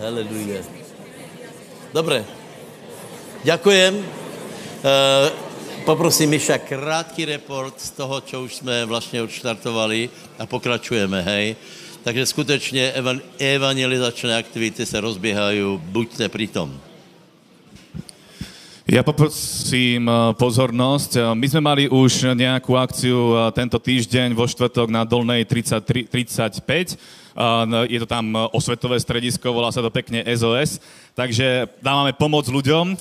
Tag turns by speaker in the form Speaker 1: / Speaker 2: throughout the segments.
Speaker 1: Haleluja. Dobre. Ďakujem. Uh, Poprosím Miša krátký report z toho, čo už jsme vlastně odštartovali a pokračujeme, hej. Takže skutečně evangelizačné aktivity se rozběhají, buďte pritom.
Speaker 2: Ja poprosím eh, pozornosť. Eh, my sme mali už nejakú akciu eh, tento týždeň vo štvrtok na Dolnej 33, 35 je to tam osvetové stredisko, volá sa to pekne SOS. Takže dávame pomoc ľuďom.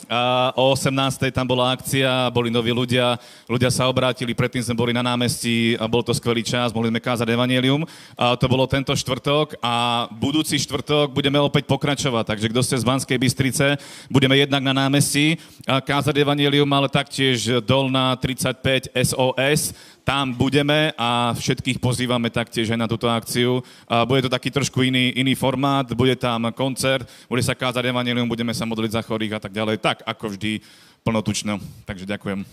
Speaker 2: O 18. tam bola akcia, boli noví ľudia, ľudia sa obrátili, predtým sme boli na námestí a bol to skvelý čas, mohli sme kázať evanielium. To bolo tento štvrtok a budúci štvrtok budeme opäť pokračovať. Takže kto ste z Banskej Bystrice, budeme jednak na námestí kázať evanielium, ale taktiež Dolná 35 SOS tam budeme a všetkých pozývame taktiež aj na túto akciu. A bude to taký trošku iný, iný formát, bude tam koncert, bude sa kázať evanelium, budeme sa modliť za chorých a tak ďalej. Tak, ako vždy, plnotučno. Takže ďakujem.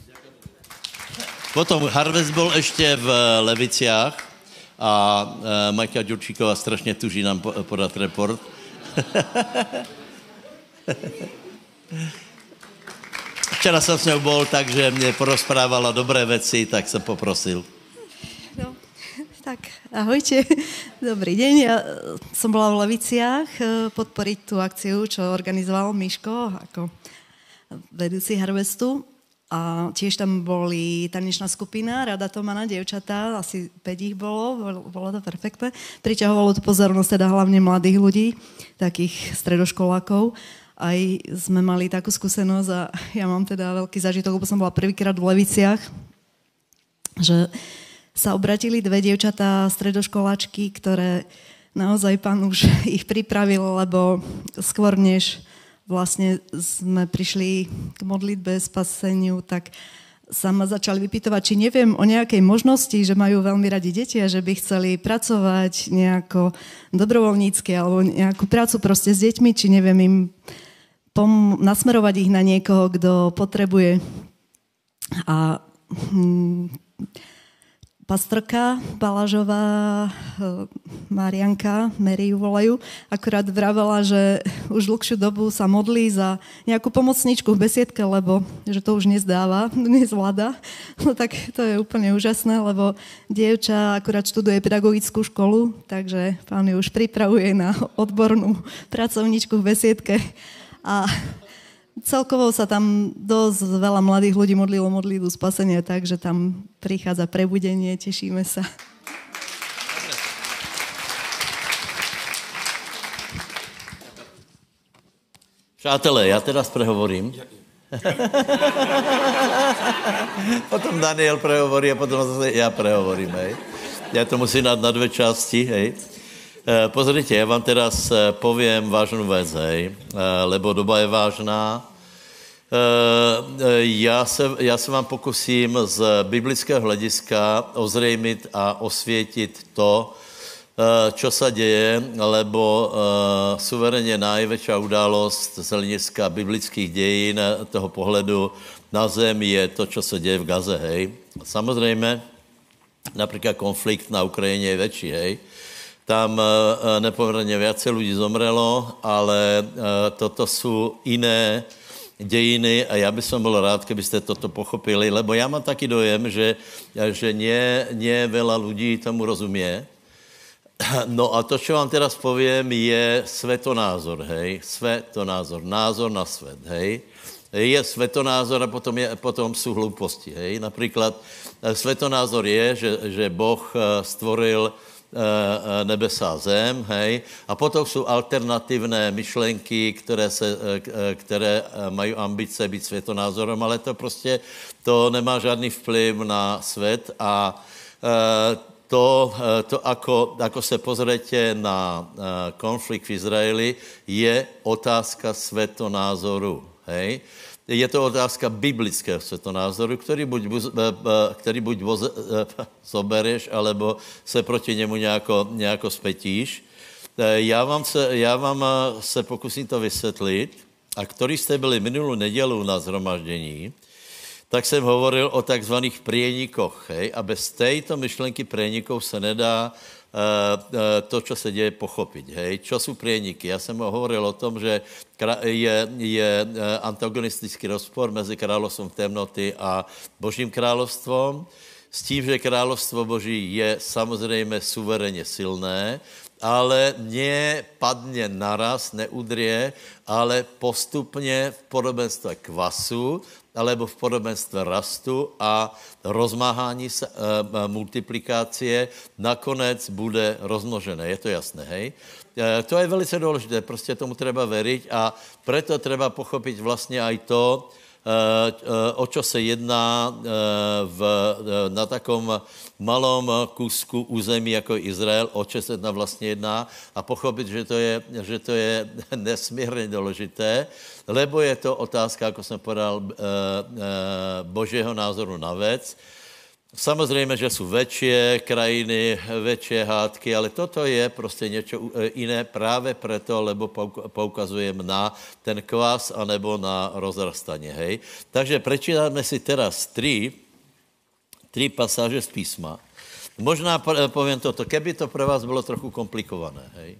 Speaker 1: Potom Harvest bol ešte v Leviciach a e, Majka Ďurčíková strašně tuží nám podat report. Včera jsem s ňou bol, takže mě porozprávala dobré věci, tak jsem poprosil.
Speaker 3: No, tak ahojte, dobrý deň. Ja som bola v Leviciach eh, podporiť tú akciu, čo organizoval Miško ako vedúci Harvestu. A tiež tam boli tanečná skupina, Rada to má na dievčatá, asi 5 ich bolo, bolo to perfektné. Priťahovalo to pozornosť teda hlavne mladých ľudí, takých stredoškolákov aj sme mali takú skúsenosť a ja mám teda veľký zážitok, lebo som bola prvýkrát v Leviciach, že sa obratili dve dievčatá stredoškoláčky, ktoré naozaj pán už ich pripravil, lebo skôr než vlastne sme prišli k modlitbe, spaseniu, tak sa ma začali vypytovať, či neviem o nejakej možnosti, že majú veľmi radi deti a že by chceli pracovať nejako dobrovoľnícky alebo nejakú prácu proste s deťmi, či neviem im pom- nasmerovať ich na niekoho, kdo potrebuje. A hm, pastorka Balažová, eh, Marianka, Mary ju volajú, akurát vravela, že už dlhšiu dobu sa modlí za nejakú pomocničku v besiedke, lebo že to už nezdáva, nezvláda. No tak to je úplne úžasné, lebo dievča akurát študuje pedagogickú školu, takže pán ju už pripravuje na odbornú pracovničku v besiedke a celkovo sa tam dosť veľa mladých ľudí modlilo modlitbu spasenia, takže tam prichádza prebudenie, tešíme sa.
Speaker 1: Přátelé, já teda prehovorím. potom Daniel prehovorí a potom zase já prehovorím, hej. Já to musím dát na dvě části, hej. Eh, pozrite, já vám teraz eh, povím vážnou věc, hej, eh, lebo doba je vážná. Já se, já se vám pokusím z biblického hlediska ozřejmit a osvětit to, čo se děje, lebo suverénně největší událost z hlediska biblických dějin toho pohledu na zem je to, co se děje v Gaze, hej. Samozřejmě, například konflikt na Ukrajině je větší, hej tam eh, eh, nepoměrně více lidí zomrelo, ale eh, toto jsou jiné dějiny a já bych byl rád, kdybyste toto pochopili, lebo já mám taky dojem, že, že nie, nie veľa lidí tomu rozumí. No a to, co vám teraz povím, je svetonázor, hej, svetonázor, názor na svět, hej. Je svetonázor a potom, je, potom jsou hlouposti, hej. Například svetonázor je, že, že Boh stvoril eh, nebesa a zem, hej. A potom jsou alternativné myšlenky, které, se, eh, které mají ambice být světonázorem, ale to prostě, to nemá žádný vplyv na svět a to, to ako, ako se pozrete na konflikt v Izraeli, je otázka svetonázoru. Hej? Je to otázka biblického svetonázoru, který buď, který buď voze, zobereš, alebo se proti němu nějako, nějako spetíš. Já vám, se, já vám se pokusím to vysvětlit. A který jste byli minulou nedělu na zhromaždění, tak jsem hovoril o takzvaných prienikoch. Hej? A bez této myšlenky prienikov se nedá to, čo se děje, pochopit. Hej? Čo jsou prieniky? Já jsem hovoril o tom, že je, je antagonistický rozpor mezi královstvem temnoty a Božím královstvom, s tím, že královstvo Boží je samozřejmě suverénně silné, ale ne padne naraz, neudrie, ale postupně v podobenstve kvasu, alebo v podobenstve rastu a rozmáhání se, e, multiplikácie nakonec bude rozmnožené. Je to jasné, hej? E, to je velice důležité, prostě tomu treba veriť a proto treba pochopit vlastně aj to, o čo se jedná eh, v, na takom malom kusku území jako Izrael, o čo se tam vlastně jedná a pochopit, že to je, že to je nesmírně důležité, lebo je to otázka, jako jsem podal, božího názoru na věc, Samozřejmě, že jsou větší krajiny, větší hádky, ale toto je prostě něco e, jiné právě proto, lebo poukazujeme na ten kvas anebo na rozrastání, hej. Takže prečítáme si teraz tři, tři pasáže z písma. Možná e, povím toto, keby to pro vás bylo trochu komplikované, hej,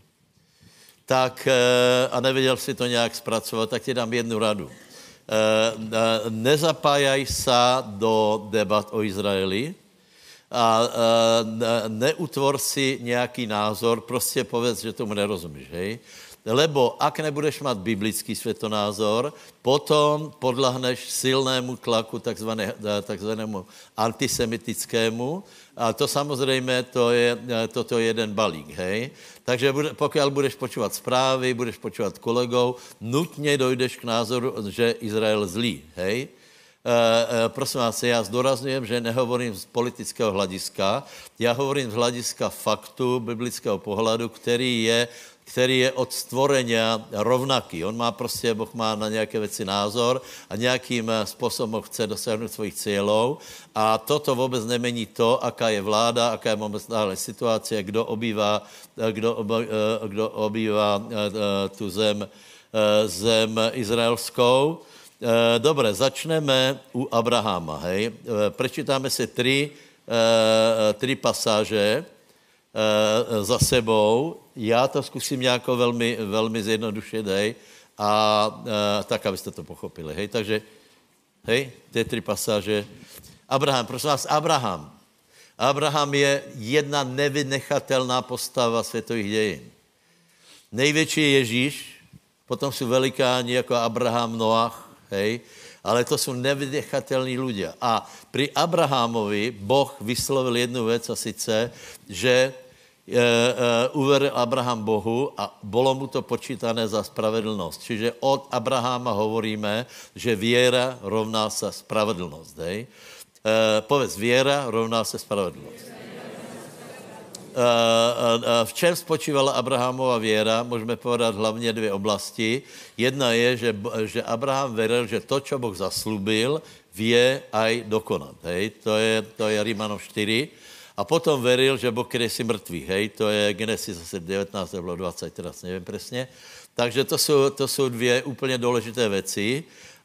Speaker 1: tak, e, a nevěděl si to nějak zpracovat, tak ti dám jednu radu Eh, eh, nezapájaj sa do debat o Izraeli a eh, neutvor si nějaký názor, prostě povedz, že tomu nerozumíš, hej? Lebo ak nebudeš mít biblický světonázor, potom podlahneš silnému tlaku takzvané, takzvanému antisemitickému a to samozřejmě to je, toto je jeden balík, hej? Takže bude, pokud budeš počívat zprávy, budeš počívat kolegou, nutně dojdeš k názoru, že Izrael zlý, hej? E, e, prosím vás, já zdorazňujem, že nehovorím z politického hlediska, já hovorím z hlediska faktu, biblického pohledu, který je který je od stvorenia rovnaký. On má prostě, Boh má na nějaké věci názor a nějakým eh, způsobem chce dosáhnout svých cílů. A toto vůbec nemení to, aká je vláda, aká je momentálně situace, kdo obývá, eh, kdo, oba, eh, kdo obývá tu zem, zem izraelskou. Dobré, začneme u Abrahama. Hej. Prečítáme si tři, tři pasáže za sebou já to zkusím nějak velmi, velmi zjednodušit, hej, a, a tak, abyste to pochopili, hej, takže, hej, ty tři pasáže. Abraham, prosím vás, Abraham. Abraham je jedna nevynechatelná postava světových dějin. Největší je Ježíš, potom jsou velikáni jako Abraham, Noach, hej, ale to jsou nevynechatelní lidé. A při Abrahamovi Boh vyslovil jednu věc a sice, že uveril Abraham Bohu a bylo mu to počítané za spravedlnost. Čiže od Abrahama hovoríme, že věra rovná se spravedlnost. Hej? Uh, povedz, věra rovná se spravedlnost. V čem spočívala Abrahamova věra? Můžeme povedat hlavně dvě oblasti. Jedna je, že, že Abraham veril, že to, co Boh zaslubil, vě aj dokonat. Hej? To je, to je Rímanov 4. A potom veril, že Boh si mrtvý, hej, to je Genesis zase 19 nebo 20, teraz nevím přesně. Takže to jsou, to jsou dvě úplně důležité věci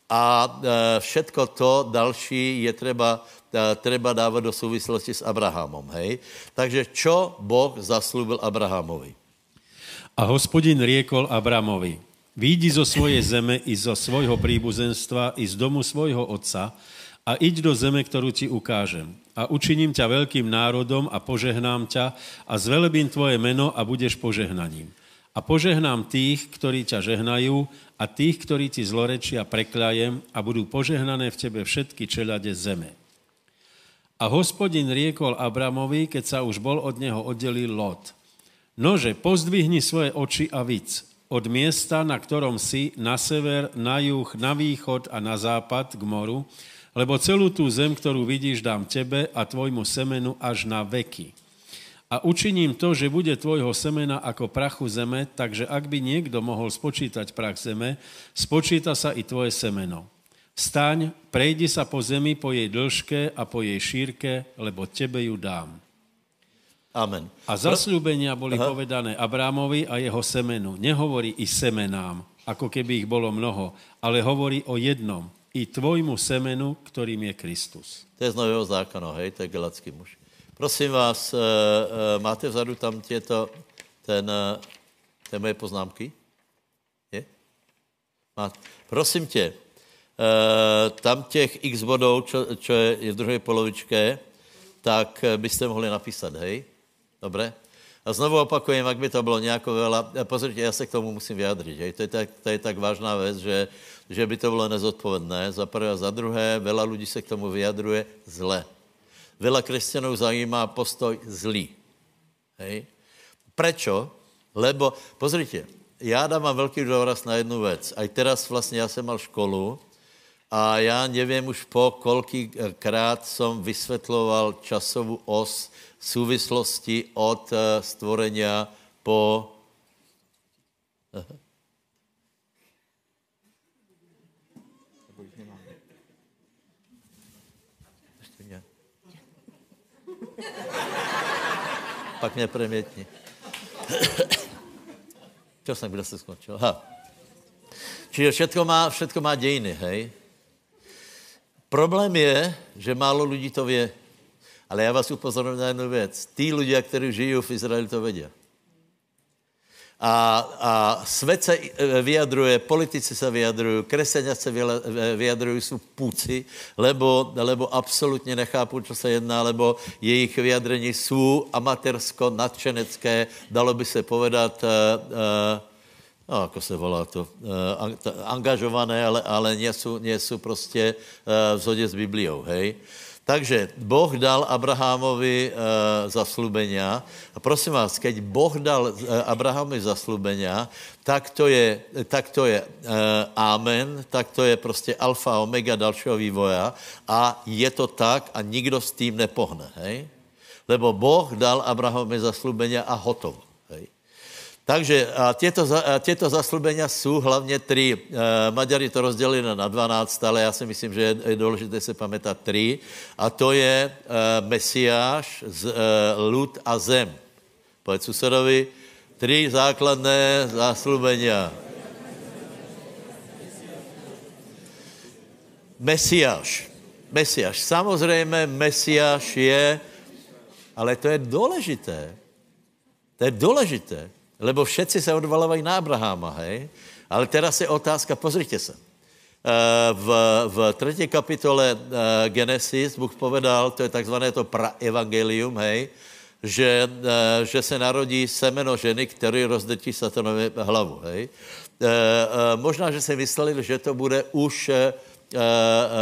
Speaker 1: a e, všetko to další je třeba, e, třeba dávat do souvislosti s Abrahamom, hej. Takže čo Boh zaslubil Abrahamovi?
Speaker 4: A hospodin riekol Abramovi, výjdi zo svojej zeme i zo svojho príbuzenstva i z domu svojho otca a iď do zeme, ktorú ti ukážem a učiním ťa veľkým národom a požehnám ťa a zvelebím tvoje meno a budeš požehnaním. A požehnám tých, ktorí ťa žehnajú a tých, ktorí ti zlorečia, prekľajem a budú požehnané v tebe všetky čelade zeme. A hospodin riekol Abramovi, keď sa už bol od neho oddelil Lot. Nože, pozdvihni svoje oči a víc od miesta, na ktorom si, na sever, na juh, na východ a na západ k moru, lebo celú tú zem, ktorú vidíš, dám tebe a tvojmu semenu až na veky. A učiním to, že bude tvojho semena ako prachu zeme, takže ak by niekto mohol spočítať prach zeme, spočíta sa i tvoje semeno. Vstaň, prejdi sa po zemi, po jej dĺžke a po jej šírke, lebo tebe ju dám.
Speaker 1: Amen.
Speaker 4: A zasľúbenia boli Aha. povedané Abrámovi a jeho semenu. Nehovorí i semenám, ako keby ich bolo mnoho, ale hovorí o jednom, i tvojmu semenu, kterým je Kristus.
Speaker 1: To je z nového zákona, hej, to je galacký muž. Prosím vás, uh, uh, máte vzadu tam těto, ten, uh, té moje poznámky? Je? Má, prosím tě, tam těch x bodů, čo, čo je v druhé polovičke, tak byste mohli napísat, hej? Dobré? A znovu opakujem, jak by to bylo nějako veľa, pozrite, já se k tomu musím vyjadřit? To je tak, to je tak vážná věc, že, že by to bylo nezodpovědné, za prvé a za druhé, veľa lidí se k tomu vyjadruje zle. Veľa křesťanů zajímá postoj zlý. Hej? Prečo? Lebo, pozrite, já dávám velký důraz na jednu věc. A teraz vlastně já jsem mal školu a já nevím už po kolikýkrát jsem vysvětloval časovou os souvislosti od eh, stvorenia po... Pak mě premětni. Čo jsem, kde se skončil? Ha. Čiže všetko má, všetko má dějiny, hej? Problém je, že málo lidí to vě. Ale já vás upozorňuji na jednu věc. Tí lidé, kteří žijí v Izraeli, to vědí. A, a svět se e, vyjadruje, politici se vyjadrují, kresťania se e, vyjadrují, jsou půci, lebo, lebo absolutně nechápu, co se jedná, lebo jejich vyjadrení jsou amatérsko, nadšenecké, dalo by se povedat, uh, no, ako se volá to, angažované, ale, ale nie jsou, nie jsou prostě v zhodě s Bibliou, hej. Takže Boh dal Abrahamovi e, zaslubenia. A prosím vás, keď Boh dal e, Abrahamovi zaslubenia, tak to je, tak to je e, amen, tak to je prostě alfa, omega dalšího vývoja a je to tak a nikdo s tím nepohne. Hej? Lebo Boh dal Abrahamovi zaslubenia a hotovo. Takže a těto, a těto zaslubenia jsou hlavně tři. E, Maďari to rozdělili na 12, ale já si myslím, že je, důležité se pamětat tři. A to je e, Mesiáš, z, e, lud a zem. Povedz susedovi, tři základné zaslubenia. Mesiáš. Mesiáš. Samozřejmě Mesiáš je, ale to je důležité. To je důležité. Lebo všetci se odvalovají na Abraháma, hej? Ale teraz je otázka, pozrite se. Eh, v, v třetí kapitole eh, Genesis Bůh povedal, to je takzvané to praevangelium, hej, že, eh, že se narodí semeno ženy, který rozdrtí satanovi hlavu, hej. Možná, že si mysleli, že to bude už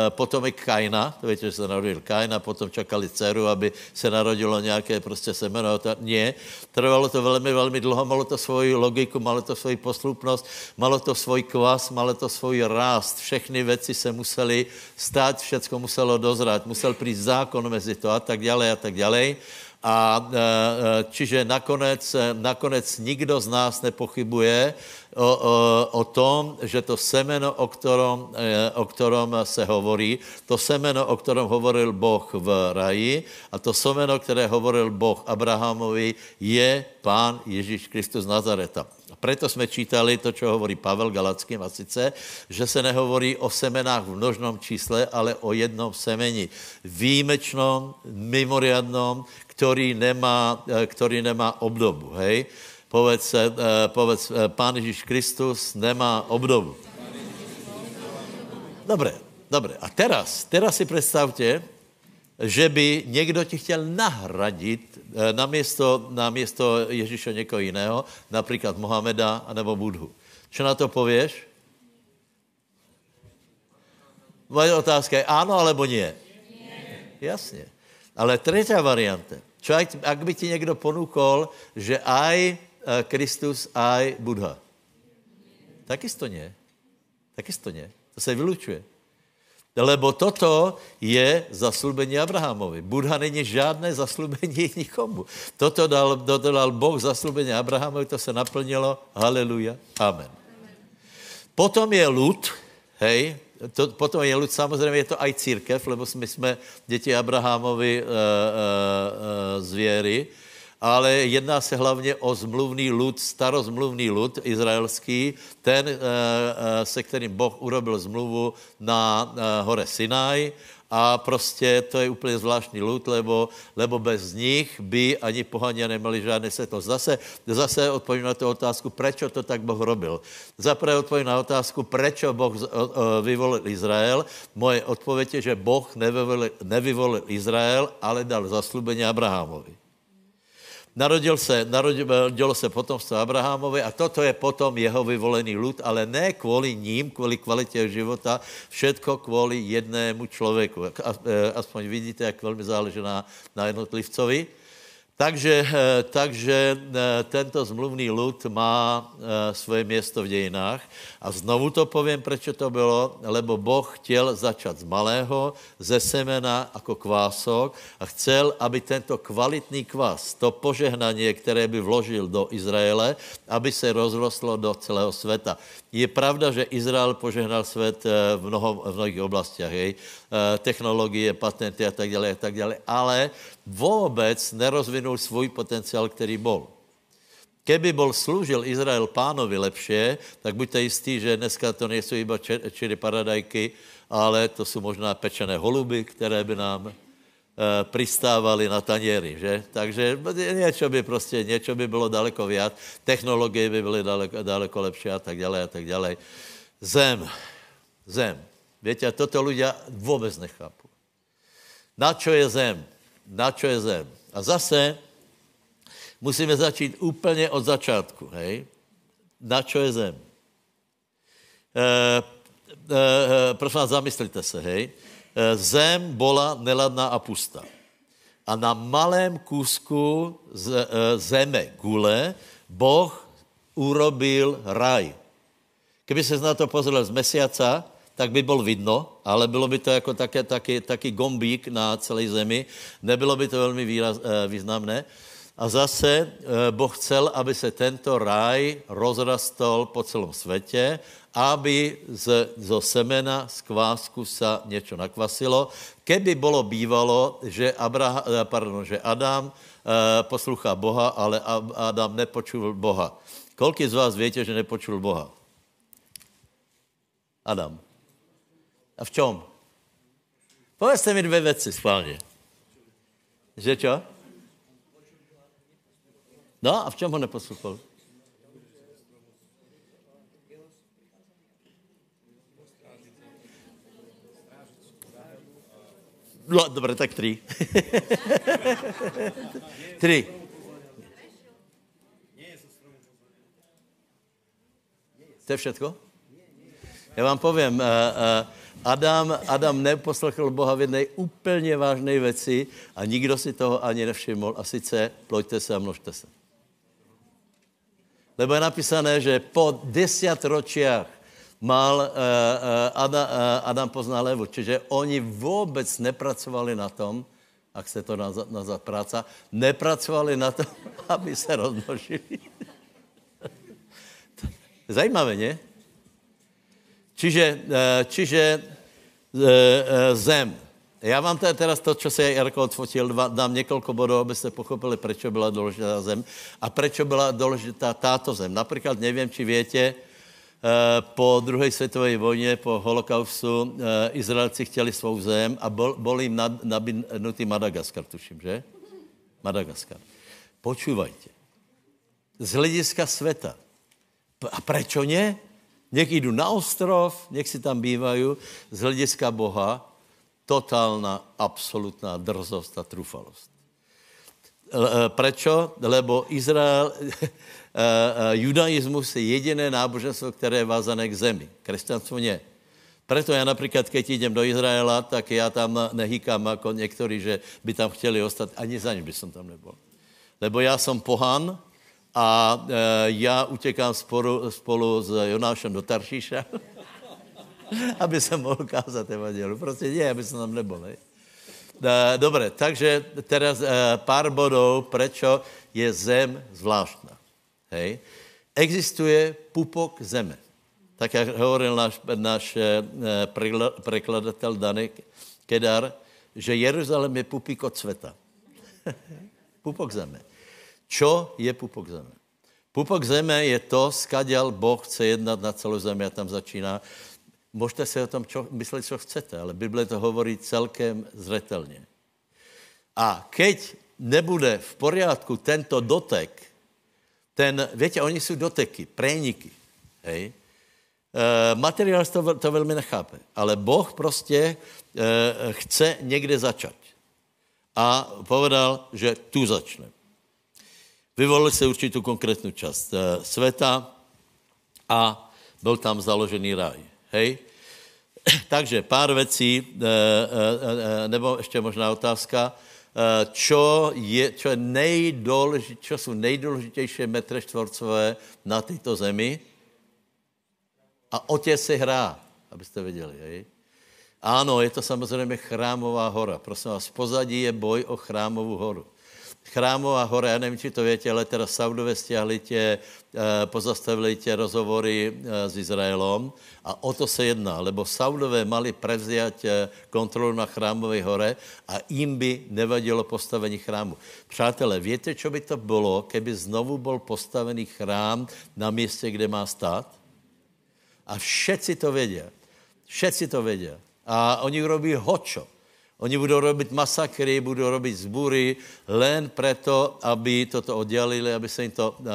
Speaker 1: potomek Kaina, to víte, že se narodil Kaina, potom čakali dceru, aby se narodilo nějaké prostě semeno. Ne, trvalo to velmi, velmi dlouho, malo to svoji logiku, malo to svoji poslupnost, malo to svůj kvas, malo to svůj rást. Všechny věci se museli stát, všecko muselo dozrát, musel přijít zákon mezi to a tak dále a tak dále. A e, e, čiže nakonec, nakonec nikdo z nás nepochybuje o, o, o tom, že to semeno, o ktorom, o ktorom se hovorí, to semeno, o ktorom hovoril Boh v raji a to semeno, které hovoril Boh Abrahamovi, je Pán Ježíš Kristus Nazareta. Preto jsme čítali to, co hovorí Pavel Galackým a sice, že se nehovorí o semenách v množnom čísle, ale o jednom semeni. Výjimečnom, mimoriadnom, který nemá, eh, který nemá obdobu, hej? Povedz, eh, povedz, eh, Pán Ježíš Kristus nemá obdobu. Dobré, dobré. A teraz, teraz si představte, že by někdo ti chtěl nahradit na město, na město Ježíše někoho jiného, například Mohameda nebo Budhu. Co na to pověš? Moje otázka je ano alebo nie? Jasně. Ale třetí varianta. Čo ak, ak by ti někdo ponúkol, že aj eh, Kristus, aj Budha. Taky to nie. Taky to nie. To se vylučuje. Lebo toto je zaslubení Abrahamovi. Budha není žádné zaslubení nikomu. Toto dal, toto dal Boh zaslubení Abrahamovi, to se naplnilo. Haleluja. Amen. Potom je lud, hej, to, potom je lud, samozřejmě je to aj církev, lebo my jsme děti Abrahamovi e, e, e, zvěry, ale jedná se hlavně o zmluvný lud, starozmluvný lud izraelský, ten, e, e, se kterým Boh urobil zmluvu na e, hore Sinaj a prostě to je úplně zvláštní lud, lebo, lebo bez nich by ani pohania nemali žádné světlo. Zase, zase odpovím na tu otázku, proč to tak Boh robil. Zaprvé odpovím na otázku, proč Boh vyvolil Izrael. Moje odpověď je, že Boh nevyvolil, nevyvolil Izrael, ale dal zaslubení Abrahamovi. Narodil se, narodilo se potomstvo Abrahamovi a toto je potom jeho vyvolený lud, ale ne kvůli ním, kvůli kvalitě života, všetko kvůli jednému člověku. E, aspoň vidíte, jak velmi záleží na, na jednotlivcovi. Takže, eh, takže eh, tento zmluvný lud má eh, svoje město v dějinách. A znovu to povím, proč to bylo, lebo Boh chtěl začat z malého, ze semena jako kvások a chcel, aby tento kvalitní kvás, to požehnání, které by vložil do Izraele, aby se rozrostlo do celého světa. Je pravda, že Izrael požehnal svět v, mnoho, v mnohých oblastech, hej? technologie, patenty a tak dále, a tak dále, ale vůbec nerozvinul svůj potenciál, který bol. Keby bol slúžil Izrael pánovi lepšie, tak buďte jistí, že dneska to nejsou iba čiri paradajky, ale to jsou možná pečené holuby, které by nám e, pristávali na taněry, že? Takže něco by prostě, něco by bylo daleko viac, technologie by byly daleko, daleko lepší a tak dále a tak dále. Zem, zem. Víte, toto ľudia vůbec nechápu. Na čo je zem? na čo je zem. A zase musíme začít úplně od začátku, hej? Na čo je zem? E, e, prosím vás, zamyslite se, hej? E, zem bola neladná a pustá. A na malém kúsku z, e, zeme gule Boh urobil raj. Kdyby se na to pozrel z mesiaca, tak by byl vidno, ale bylo by to jako také, taky, taky gombík na celé zemi, nebylo by to velmi výraz, eh, významné. A zase eh, Boh chcel, aby se tento ráj rozrastol po celém světě, aby z, zo semena, z kvásku sa něco nakvasilo. Keby bylo bývalo, že, Abraham, eh, pardon, že Adam poslouchá Boha, ale Adam nepočul Boha. Kolik z vás větě, že nepočul Boha? Adam. A v čom? Povedzte mi dvě věci schválně. Že čo? No a v čem ho neposlouchal? No, dobře, tak tři. tři. To je všetko? Já vám povím, uh, uh, Adam, Adam neposlechl Boha v jedné úplně vážné věci a nikdo si toho ani nevšiml a sice ploďte se a množte se. Lebo je napísané, že po deset ročiach mal uh, uh, Adam, uh, Adam poznal Evu, čiže oni vůbec nepracovali na tom, jak se to nazvat, nazvat práca, nepracovali na tom, aby se rozmnožili. Zajímavé, ne? Čiže, eh, čiže eh, eh, zem. Já vám teda teraz to, co se Jarko odfotil, dám několik bodů, abyste pochopili, proč byla důležitá zem a proč byla důležitá táto zem. Například nevím, či větě, po druhé světové vojně, po holokaustu, Izraelci chtěli svou zem a bol, bol jim nabídnutý Madagaskar, tuším, že? Madagaskar. Počúvajte. Z hlediska světa. A proč ne? Nech jdu na ostrov, nech si tam bývají, z hlediska Boha, totálna, absolutná drzost a trufalost. E, prečo? Lebo Izrael, e, e, judaismus je jediné náboženstvo, které je vázané k zemi. Křesťanstvo ne. Proto já například, keď jdem do Izraela, tak já tam nehýkám jako někteří, že by tam chtěli ostat, ani za ně by som tam nebyl. Lebo já jsem pohan, a e, já utěkám spolu, spolu s Jonášem do Taršíša, aby se mohl kázat evangelium. Prostě ne, aby se tam nebyl. Ne? E, Dobře, takže teraz e, pár bodů, prečo je zem zvláštna. Hej? Existuje pupok zeme. Tak jak hovoril náš, náš e, prekladatel Danek Kedar, že Jeruzalém je pupík od světa. pupok zeme. Čo je pupok zeme? Pupok zeme je to, skaděl Boh chce jednat na celou zemi a tam začíná. Můžete si o tom čo, myslet, co chcete, ale Bible to hovorí celkem zřetelně. A keď nebude v poriadku tento dotek, ten, větě, oni jsou doteky, préniky, hej, e, materiál to, to velmi nechápe, ale Boh prostě e, chce někde začat. A povedal, že tu začne. Vyvolil se určitou konkrétnu část e, světa a byl tam založený ráj. Hej? Takže pár věcí, nebo ještě možná otázka, čo, je, čo, je nejdůležit, čo jsou nejdůležitější metry čtvorcové na této zemi. A o tě se hrá, abyste viděli. Hej? Ano, je to samozřejmě chrámová hora. Prosím vás, pozadí je boj o chrámovou horu. Chrámová hora, já nevím, či to větě, ale teda Saudové stiahli tě, eh, pozastavili tě rozhovory eh, s Izraelom a o to se jedná, lebo Saudové mali prevziať eh, kontrolu na chrámové hore a jim by nevadilo postavení chrámu. Přátelé, víte, čo by to bylo, keby znovu byl postavený chrám na místě, kde má stát? A všetci to vědí. Všetci to vědí. A oni robí hočo. Oni budou robit masakry, budou robit zbury, len proto, aby toto oddělili, aby se jim to uh,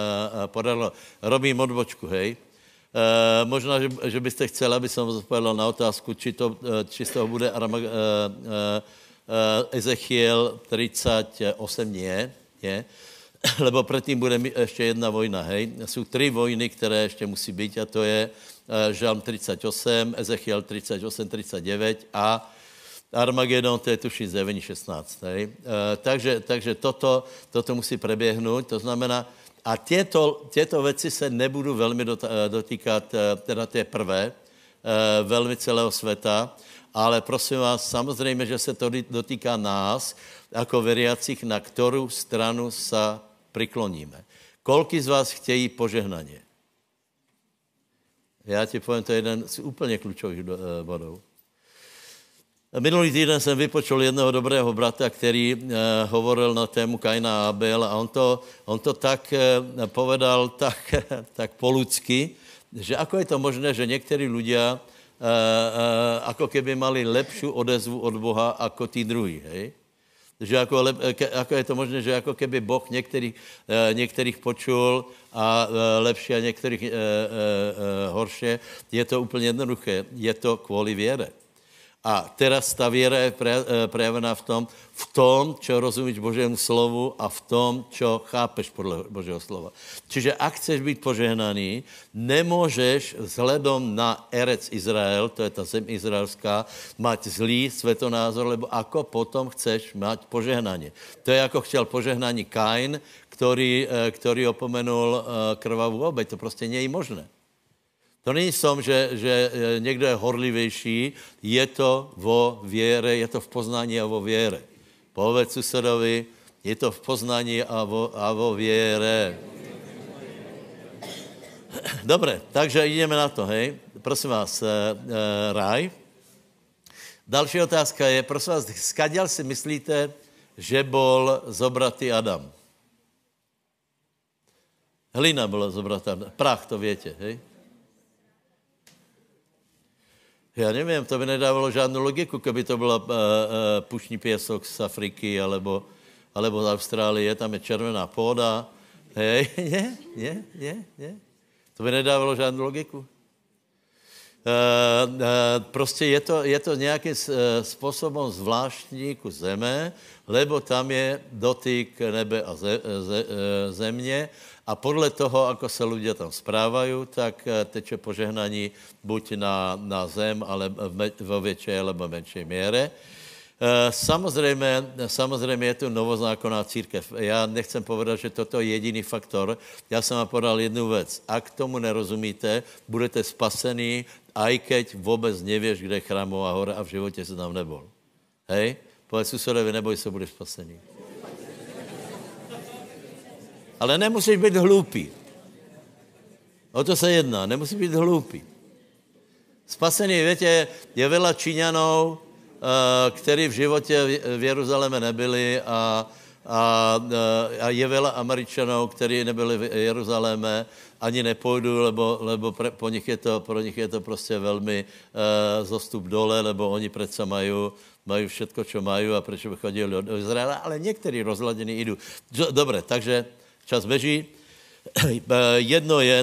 Speaker 1: podarilo. Robím odbočku, hej. Uh, možná, že, že byste chceli, aby jsem odpověděl na otázku, či, to, uh, či z toho bude Arama, uh, uh, Ezechiel 38, nie, nie, lebo předtím bude ještě jedna vojna, hej. Jsou tři vojny, které ještě musí být a to je Žalm 38, Ezechiel 38, 39 a Armagedon, to je tuším zjevení 16. Hej? E, takže, takže toto, toto musí preběhnout, to znamená, a těto, těto věci se nebudu velmi eh, dotýkat, eh, teda té prvé, velmi celého světa, ale prosím vás, samozřejmě, že se to dotýká nás, jako veriacích, na kterou stranu se přikloníme. Kolky z vás chtějí požehnaně? Já ti povím, to je jeden z úplně klíčových bodů. Minulý týden jsem vypočul jednoho dobrého brata, který eh, hovoril na tému Kaina a Abel a on to, on to tak eh, povedal tak, tak poludsky, že ako je to možné, že někteří lidé eh, eh, ako keby mali lepší odezvu od Boha jako tí druhý, hej? Že ako, ako je to možné, že jako keby Boh některých, eh, některých počul a eh, lepší a některých eh, eh, eh, horší. Je to úplně jednoduché. Je to kvůli věre. A teraz ta věra je eh, prejavená v tom, v tom, čo rozumíš Božému slovu a v tom, čo chápeš podle Božího slova. Čiže ak chceš být požehnaný, nemůžeš vzhledom na erec Izrael, to je ta zem izraelská, mať zlý svetonázor, lebo ako potom chceš mať požehnání. To je jako chtěl požehnání Kain, který, eh, který opomenul eh, krvavou obeď. To prostě není možné. To není v tom, že, že eh, někdo je horlivější, je to vo věre, je to v poznání a vo věre. Povedz susedovi, je to v poznání a vo, a vo věre. Dobré, takže jdeme na to, hej. Prosím vás, e, e, ráj. Další otázka je, prosím vás, skaděl si myslíte, že bol zobratý Adam? Hlina byla zobratá, prach, to větě, hej? Já nevím, to by nedávalo žádnou logiku, kdyby to byla uh, uh, pušní pěsok z Afriky, alebo, alebo z Austrálie, tam je červená půda. Hej, je, je, je, je. To by nedávalo žádnou logiku. Uh, uh, prostě je to, je to nějakým způsobem zvláštní ku zeme, lebo tam je dotyk nebe a ze, ze, země a podle toho, ako se lidé tam správají, tak eh, teče požehnání buď na, na zem, ale ve větší alebo menší míře. Eh, samozřejmě, samozřejmě je tu novozákonná církev. Já nechcem povedat, že toto je jediný faktor. Já jsem vám podal jednu věc. A k tomu nerozumíte, budete spasení, aj keď vůbec nevíš, kde je chrámová hora a v životě se tam nebol. Hej? Povedz susedovi, neboj se, budeš spasený. Ale nemusíš být hloupý. O to se jedná, nemusí být hloupý. Spasený, víte, je veľa Číňanů, eh, kteří v životě v Jeruzaléme nebyli a, a, a je veľa Američanů, kteří nebyli v Jeruzaléme, ani nepůjdu, lebo, lebo pre, po, nich je to, pro nich je to prostě velmi uh, zostup dole, lebo oni přece mají mají všetko, co mají a proč by chodili do Izraela, ale někteří rozladění jdou. Dobre, takže čas beží. Jedno je,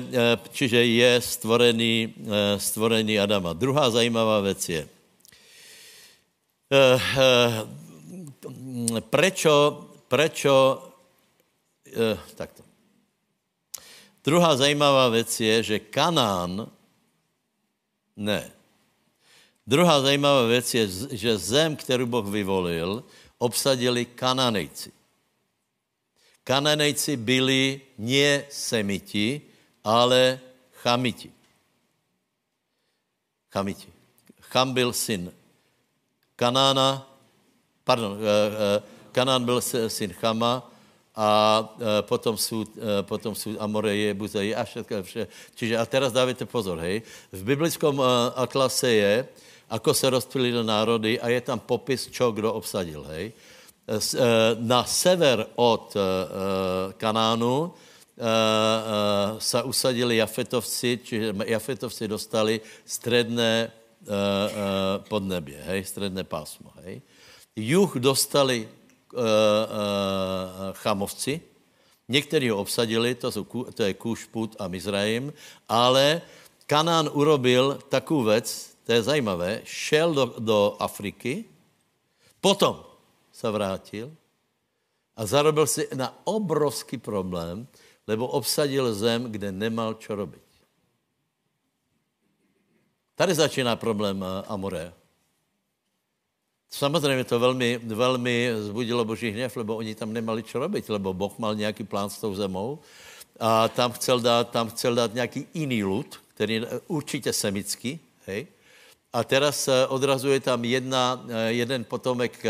Speaker 1: čiže je stvorený, stvorený Adama. Druhá zajímavá věc je, prečo, prečo, takto. Druhá zajímavá věc je, že Kanán, ne. Druhá zajímavá věc je, že zem, kterou Boh vyvolil, obsadili Kananejci. Kananejci byli nie semiti, ale chamiti. Chamiti. Cham byl syn Kanána, pardon, eh, eh, Kanán byl syn Chama a eh, potom jsou, potom jsou Amoreje, Buzeji a všetko. Vše. Čiže a teraz dávajte pozor, hej. V biblickom atlase je, ako se rozptýlili národy a je tam popis, čo kdo obsadil, hej. Na sever od Kanánu se usadili Jafetovci, čiže Jafetovci dostali středné podnebě, hej, středné pásmo, hej. Juh dostali chamovci, někteří ho obsadili, to, jsou, to je Kůš, Put a Mizraim, ale Kanán urobil takovou věc, to je zajímavé, šel do, do Afriky, potom se vrátil a zarobil si na obrovský problém, lebo obsadil zem, kde nemal čo robit. Tady začíná problém eh, Amore. Samozřejmě to velmi, velmi zbudilo boží hněv, lebo oni tam nemali čo robiť, lebo Boh mal nějaký plán s tou zemou a tam chcel dát, tam chcel dát nějaký jiný lud, který je určitě semický, hej. A teraz eh, odrazuje tam jedna, eh, jeden potomek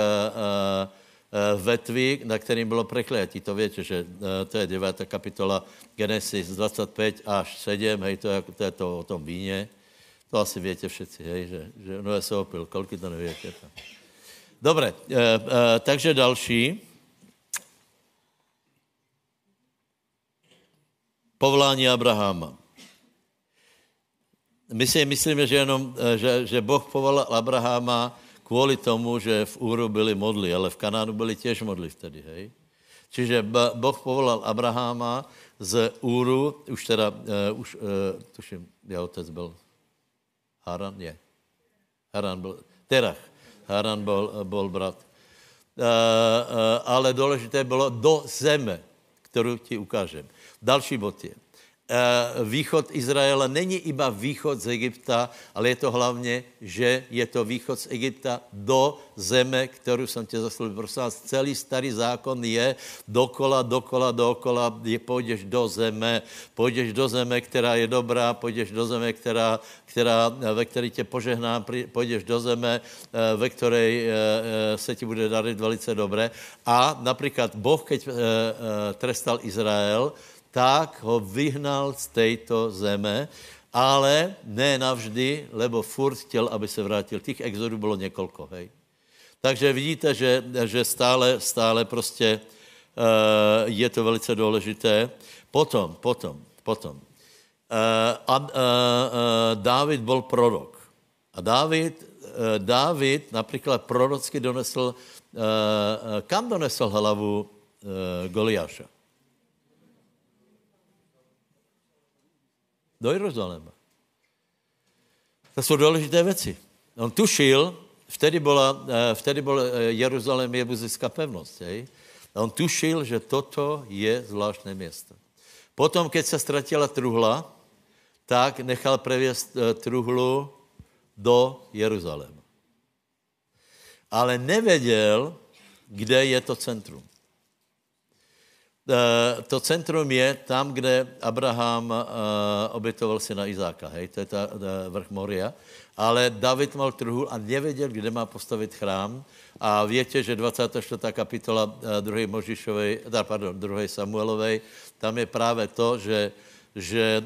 Speaker 1: vetvy, na kterým bylo prekletí. To víte, že to je 9. kapitola Genesis 25 až 7, hej, to je, to je to o tom víně. To asi větě všetci, hej, že, že Noé se opil, kolik to nevětě. Dobre, e, e, takže další. Povolání Abrahama. My si myslíme, že, jenom, eh, že, že Boh povolal Abrahama kvůli tomu, že v Úru byli modli, ale v Kanánu byli těž modli vtedy, hej? Čiže Boh povolal Abrahama z Úru, už teda, uh, už, uh, tuším, já otec byl Haran je. Haran byl, Terach. Haran byl, byl brat. Uh, uh, ale důležité bylo do zeme, kterou ti ukážem. Další bod je, východ Izraela není iba východ z Egypta, ale je to hlavně, že je to východ z Egypta do zeme, kterou jsem tě zaslúbil. Prosím vás, celý starý zákon je dokola, dokola, dokola, je, půjdeš do zeme, půjdeš do zeme, která je dobrá, půjdeš do zeme, která, která, ve které tě požehnám, půjdeš do zeme, eh, ve které eh, se ti bude darit velice dobré. A například Boh, keď trestal Izrael, tak ho vyhnal z této zeme, ale ne navždy, lebo furt chtěl, aby se vrátil. Těch exodů bylo několik, hej. Takže vidíte, že, že stále, stále prostě uh, je to velice důležité. Potom, potom, potom. Uh, uh, uh, Dávid byl prorok. A Dávid, uh, Dávid například prorocky donesl, uh, kam donesl hlavu uh, Goliáša? Do Jeruzaléma. To jsou důležité věci. On tušil, vtedy byla, eh, vtedy byl eh, Jeruzalém jebuzická pevnost. Hej? A on tušil, že toto je zvláštné město. Potom, keď se ztratila truhla, tak nechal prevěst eh, truhlu do Jeruzaléma. Ale nevěděl, kde je to centrum. Eh, to centrum je tam, kde Abraham uh, obětoval na Izáka, hej, to je ta, vrch Moria. Ale David mal trhu a nevěděl, kde má postavit chrám. A větě, že 24. kapitola uh, 2. Možišovej, pardon, 2. Samuelovej, tam je právě to, že, že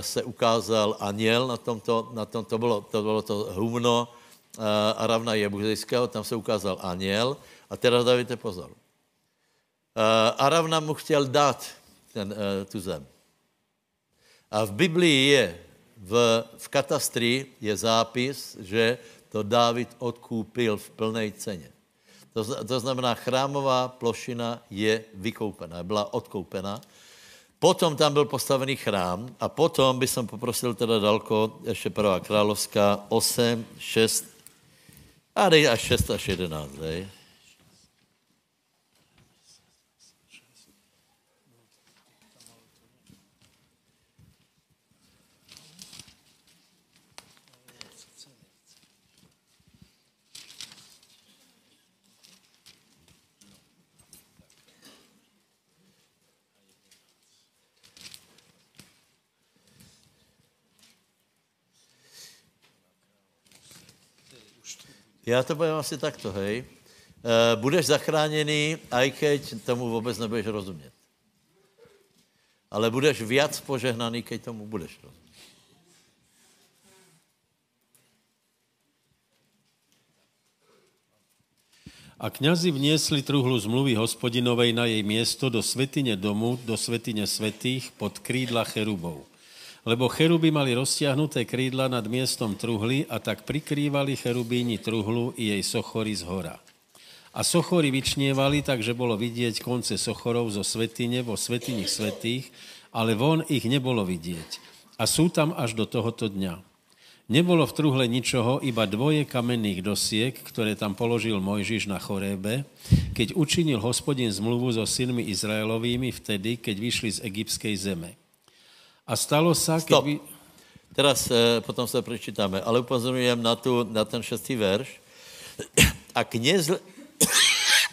Speaker 1: se ukázal aniel na tomto, na tom to bylo to, bylo to humno uh, Aravna Jebuzejského, tam se ukázal aniel. A teda dávajte pozor Aravna mu chtěl dát ten, tu zem. A v Biblii je, v, v katastri je zápis, že to Dávid odkúpil v plné ceně. To, to znamená, chrámová plošina je vykoupená, byla odkoupená. Potom tam byl postavený chrám a potom by som poprosil teda dalko, ještě prvá královská, 8, 6, a dej až 6 až 11, dej. Já to povím asi takto, hej. E, budeš zachráněný, aj keď tomu vůbec nebudeš rozumět. Ale budeš viac požehnaný, keď tomu budeš rozumět.
Speaker 4: A kňazi vniesli truhlu zmluvy hospodinovej na jej miesto do svetine domu, do svetine svetých pod krídla cherubov lebo cheruby mali roztiahnuté krídla nad miestom truhly a tak prikrývali cherubíni truhlu i jej sochory z hora. A sochory vyčnievali, takže bolo vidieť konce sochorov zo svetine vo svetini svetých, ale von ich nebolo vidieť. A sú tam až do tohoto dňa. Nebolo v truhle ničoho, iba dvoje kamenných dosiek, ktoré tam položil Mojžiš na chorébe, keď učinil hospodin zmluvu so synmi Izraelovými vtedy, keď vyšli z egyptskej zeme. A stalo keď...
Speaker 1: Stop. Vy... Teraz e, potom se prečítáme, ale upozorňujem na, tu, na ten šestý verš. A kněz...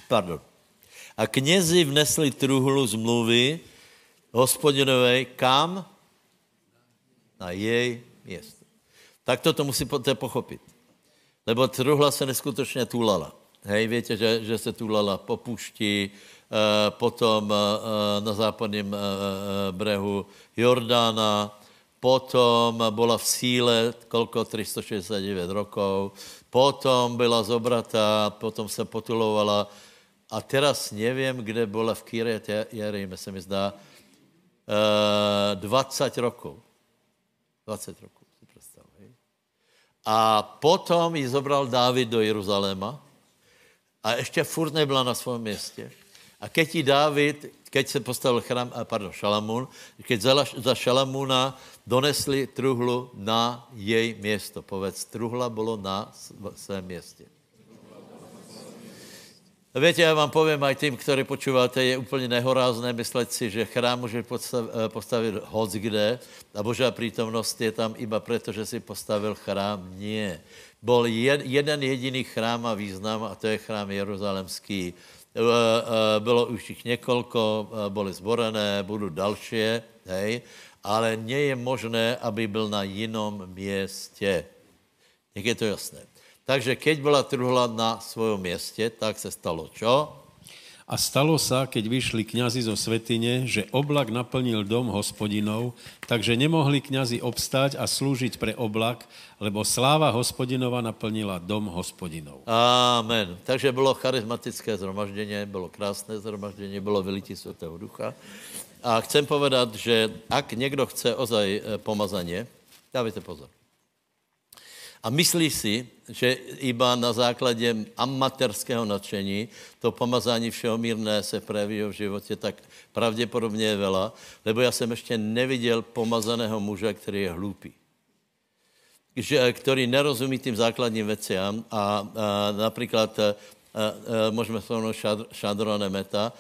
Speaker 1: Pardon. A knězi vnesli truhlu zmluvy hospodinovej kam? Na jej město. Tak to musíte pochopit. Lebo truhla se neskutečně tulala. Hej, víte, že, že se tulala po pušti, potom eh, na západním eh, brehu Jordána, potom byla v síle kolko 369 rokov, potom byla zobratá, potom se potulovala a teraz nevím, kde byla v Kyriat Jerime, se mi zdá, 20 rokov. 20 rokov, si představ. A potom ji zobral Dávid do Jeruzaléma a ještě furt nebyla na svém městě. A keď ti Dávid, keď se postavil chrám, pardon, Šalamún, keď za, za Šalamúna donesli truhlu na jej město. Povedz, truhla bylo na svém městě. Víte, já vám povím aj tým, ktorí počúváte, je úplně nehorázné myslet si, že chrám může eh, postavit hoc kde a Božá přítomnost je tam iba proto, že si postavil chrám. Nie. Byl jeden jediný chrám a význam a to je chrám Jeruzalemský Eh, eh, bylo už jich několko, eh, byly zborené, budou další, hej, ale nie je možné, aby byl na jinom městě. Jak je to jasné. Takže keď byla truhla na svojom městě, tak se stalo čo?
Speaker 4: A stalo sa, keď vyšli kňazi zo svetine, že oblak naplnil dom hospodinov, takže nemohli kňazi obstáť a slúžiť pre oblak, lebo sláva hospodinova naplnila dom hospodinov.
Speaker 1: Amen. Takže bylo charizmatické zhromaždění, bylo krásné zhromaždění, bylo vylití svatého ducha. A chcem povedat, že ak někdo chce ozaj eh, pomazaně, dávajte pozor. A myslí si, že iba na základě amatérského nadšení to pomazání všeho mírné se prejaví v životě, tak pravděpodobně je vela, lebo já jsem ještě neviděl pomazaného muže, který je hloupý. Že, který nerozumí tím základním věcem a, a například a, a, můžeme spomenout Šandro Nemeta.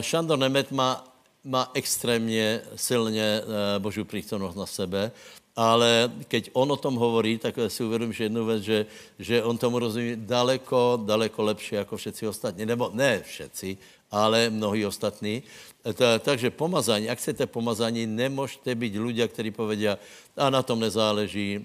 Speaker 1: Šandro Nemet má, má extrémně silně Boží přítomnost na sebe ale keď on o tom hovorí, tak si uvědomím, že jednu věc, že, že on tomu rozumí daleko, daleko lepší jako všetci ostatní. Nebo ne všetci, ale mnohí ostatní. Ta, takže pomazání, ak chcete pomazání, nemůžete být ľudia, kteří povedia, a na tom nezáleží,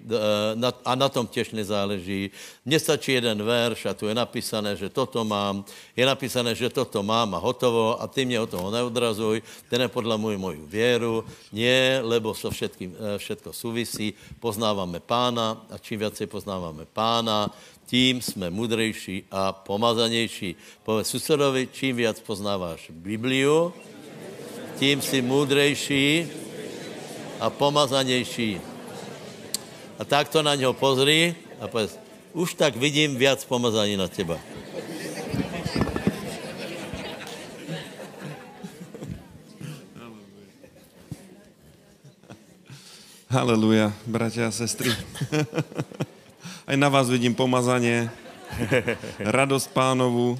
Speaker 1: na, a na tom těž nezáleží. Mně stačí jeden verš a tu je napísané, že toto mám, je napísané, že toto mám a hotovo a ty mě od toho neodrazuj, podle můj moju věru. Nie, lebo so všetkým, všetko souvisí, poznáváme pána a čím viacej poznáváme pána, tím jsme mudrejší a pomazanější. Povedz susedovi, čím víc poznáváš Bibliu, tím si moudrejší a pomazanější. A tak to na něho pozri a povedz, už tak vidím viac pomazaní na těba.
Speaker 5: Haleluja, bratia a sestry. Aj na vás vidím pomazaně, radost pánovu,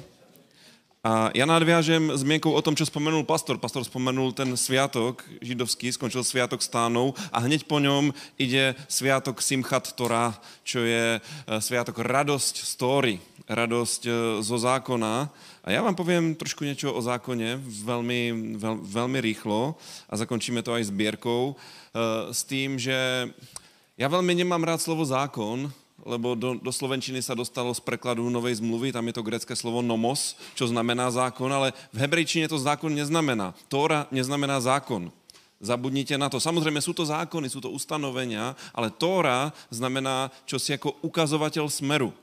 Speaker 5: a já nadviažem změnkou o tom, co spomenul pastor. Pastor spomenul ten sviatok židovský, skončil sviatok stánou a hned po něm ide sviatok Simchat Torah, čo je eh, sviatok radosť story, radosť eh, zo zákona. A já vám povím trošku něco o zákoně velmi, vel, velmi rýchlo a zakončíme to aj sbírkou eh, s tím, že já velmi nemám rád slovo zákon, lebo do, do Slovenčiny sa dostalo z prekladu Novej zmluvy, tam je to grecké slovo nomos, čo znamená zákon, ale v hebrejčině to zákon neznamená. Tóra neznamená zákon. Zabudnite na to. Samozřejmě jsou to zákony, jsou to ustanovenia, ale Tóra znamená čosi jako ukazovatel smeru.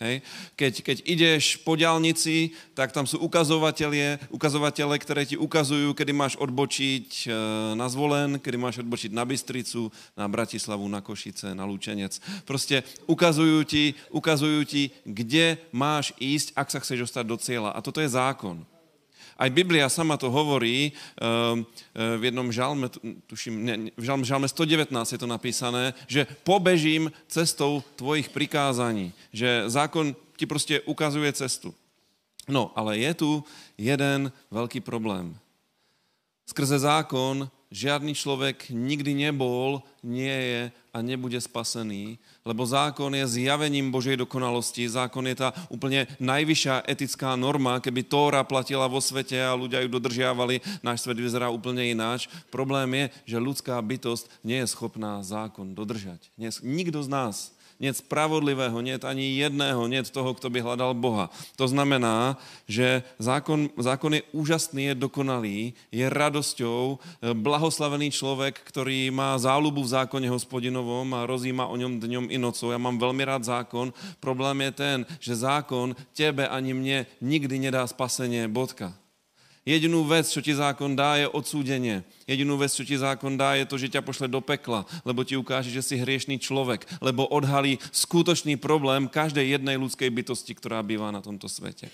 Speaker 5: Hej. Keď, keď ideš po diálnici, tak tam jsou ukazovatele, ukazovatele, které ti ukazují, kedy máš odbočiť eh, na Zvolen, kedy máš odbočiť na Bystricu, na Bratislavu, na Košice, na Lučenec. Prostě ukazují ti, ukazují ti, kde máš ísť, ak sa chceš dostať do cieľa. A toto je zákon. Aj Biblia sama to hovorí, ehm, eh, v jednom žalme, tuším, ne, v žalme, žalme 119 je to napísané, že pobežím cestou tvojich prikázání, že zákon ti prostě ukazuje cestu. No, ale je tu jeden velký problém. Skrze zákon žádný člověk nikdy nebol, nie je a nebude spasený, lebo zákon je zjavením Božej dokonalosti. Zákon je ta úplně najvyššia etická norma. Keby Tóra platila vo svete a ľudia ju dodržiavali, náš svet vyzerá úplně ináč. Problém je, že ľudská bytost nie je schopná zákon dodržať. Nikdo z nás Nic spravodlivého, nic ani jedného, nic toho, kdo by hledal Boha. To znamená, že zákon, zákon je úžasný, je dokonalý, je radosťou, blahoslavený člověk, který má zálubu v zákoně hospodinovom a rozjíma o něm dňom i nocou. Já mám velmi rád zákon. Problém je ten, že zákon tebe ani mě nikdy nedá spaseně. Bodka. Jedinou věc, co ti zákon dá, je odsúdeně. Jedinou věc, co ti zákon dá, je to, že tě pošle do pekla, lebo ti ukáže, že jsi hriešný člověk, lebo odhalí skutočný problém každé jedné lidské bytosti, která bývá na tomto světě.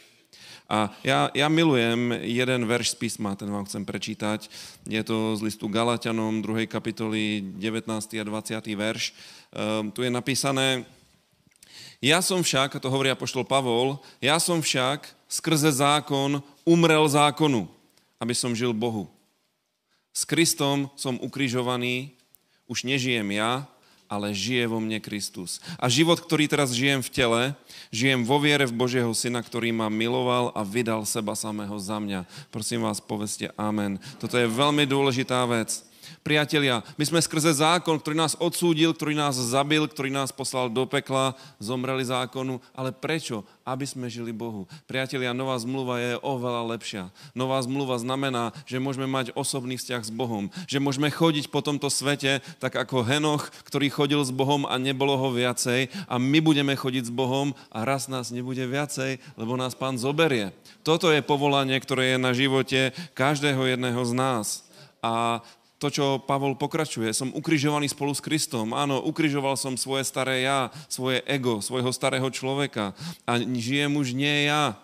Speaker 5: A já, já milujem jeden verš z písma, ten vám chcem prečítať. Je to z listu Galatianom, 2. kapitoly, 19. a 20. verš. Um, tu je napísané, já jsem však, a to hovorí apoštol Pavol, já jsem však skrze zákon umrel zákonu, aby som žil Bohu. S Kristom som ukrižovaný, už nežijem ja, ale žije vo mne Kristus. A život, ktorý teraz žijem v tele, žijem vo viere v Božieho Syna, ktorý ma miloval a vydal seba samého za mňa. Prosím vás, poveste amen. Toto je veľmi dôležitá vec. Priatelia, my jsme skrze zákon, který nás odsúdil, který nás zabil, který nás poslal do pekla, zomreli zákonu, ale prečo? Aby jsme žili Bohu. Priatelia, nová zmluva je oveľa lepšia. Nová zmluva znamená, že můžeme mať osobný vzťah s Bohom, že můžeme chodit po tomto svete tak jako Henoch, který chodil s Bohom a nebolo ho viacej a my budeme chodit s Bohom a raz nás nebude viacej, lebo nás Pán zoberie. Toto je povolanie, které je na životě každého jedného z nás. A to, čo Pavol pokračuje. Som ukrižovaný spolu s Kristom. Áno, ukrižoval som svoje staré ja, svoje ego, svojho starého človeka. A žijem už nie ja,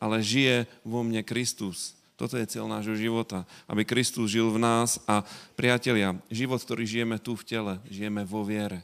Speaker 5: ale žije vo mne Kristus. Toto je cieľ nášho života, aby Kristus žil v nás a priatelia, život, ktorý žijeme tu v tele, žijeme vo viere.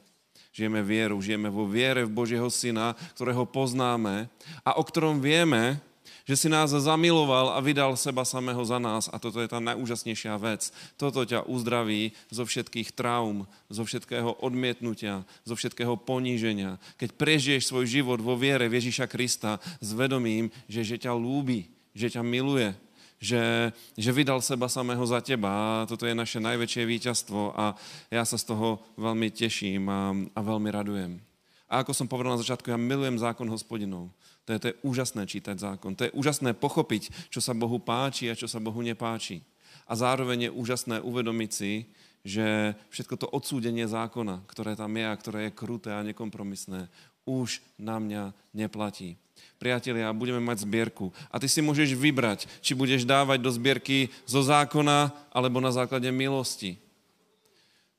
Speaker 5: Žijeme vieru, žijeme vo viere v Božieho Syna, ktorého poznáme a o ktorom vieme, že si nás zamiloval a vydal seba samého za nás a toto je ta najúžasnější věc. Toto ťa uzdraví zo všetkých traum, zo všetkého odmietnutia, zo všetkého poníženia. Keď prežiješ svůj život vo viere v Ježíša Krista s vedomím, že, že ťa lúbi, že ťa miluje, že, že vydal seba samého za teba a toto je naše najväčšie víťazstvo a já se z toho velmi těším a, a velmi radujem. A ako som povedal na začátku, ja milujem zákon hospodinov. To je, to je úžasné čítať zákon. To je úžasné pochopiť, čo sa Bohu páči a čo sa Bohu nepáči. A zároveň je úžasné uvedomiť si, že všetko to odsúdenie zákona, ktoré tam je a ktoré je kruté a nekompromisné, už na mňa neplatí. Priatelia, budeme mať zbierku. A ty si môžeš vybrať, či budeš dávať do zbierky zo zákona alebo na základe milosti.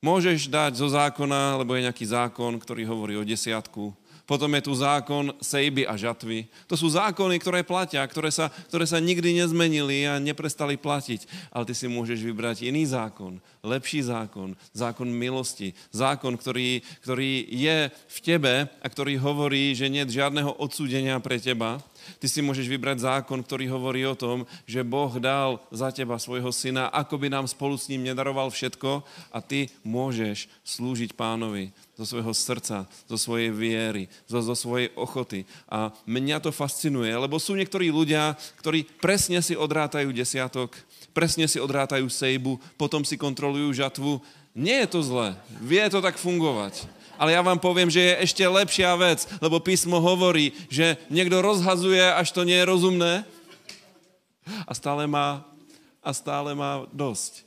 Speaker 5: Môžeš dať zo zákona, lebo je nejaký zákon, ktorý hovorí o desiatku, Potom je tu zákon sejby a žatvy. To sú zákony, ktoré platia, ktoré sa, ktoré sa nikdy nezmenili a neprestali platiť. Ale ty si môžeš vybrať iný zákon, lepší zákon, zákon milosti. Zákon, ktorý, ktorý je v tebe a ktorý hovorí, že nie je žiadneho odsúdenia pre teba, Ty si môžeš vybrať zákon, ktorý hovorí o tom, že Boh dal za teba svojho syna, ako by nám spolu s ním nedaroval všetko a ty môžeš slúžiť pánovi zo svojho srdca, zo svojej viery, zo, zo svojej ochoty. A mňa to fascinuje, lebo sú niektorí ľudia, ktorí presne si odrátajú desiatok, presne si odrátajú sejbu, potom si kontrolujú žatvu. Nie je to zlé, vie to tak fungovať. Ale ja vám poviem, že je ešte lepšia vec, lebo písmo hovorí, že niekto rozhazuje, až to nie je rozumné a stále má, a stále má dosť.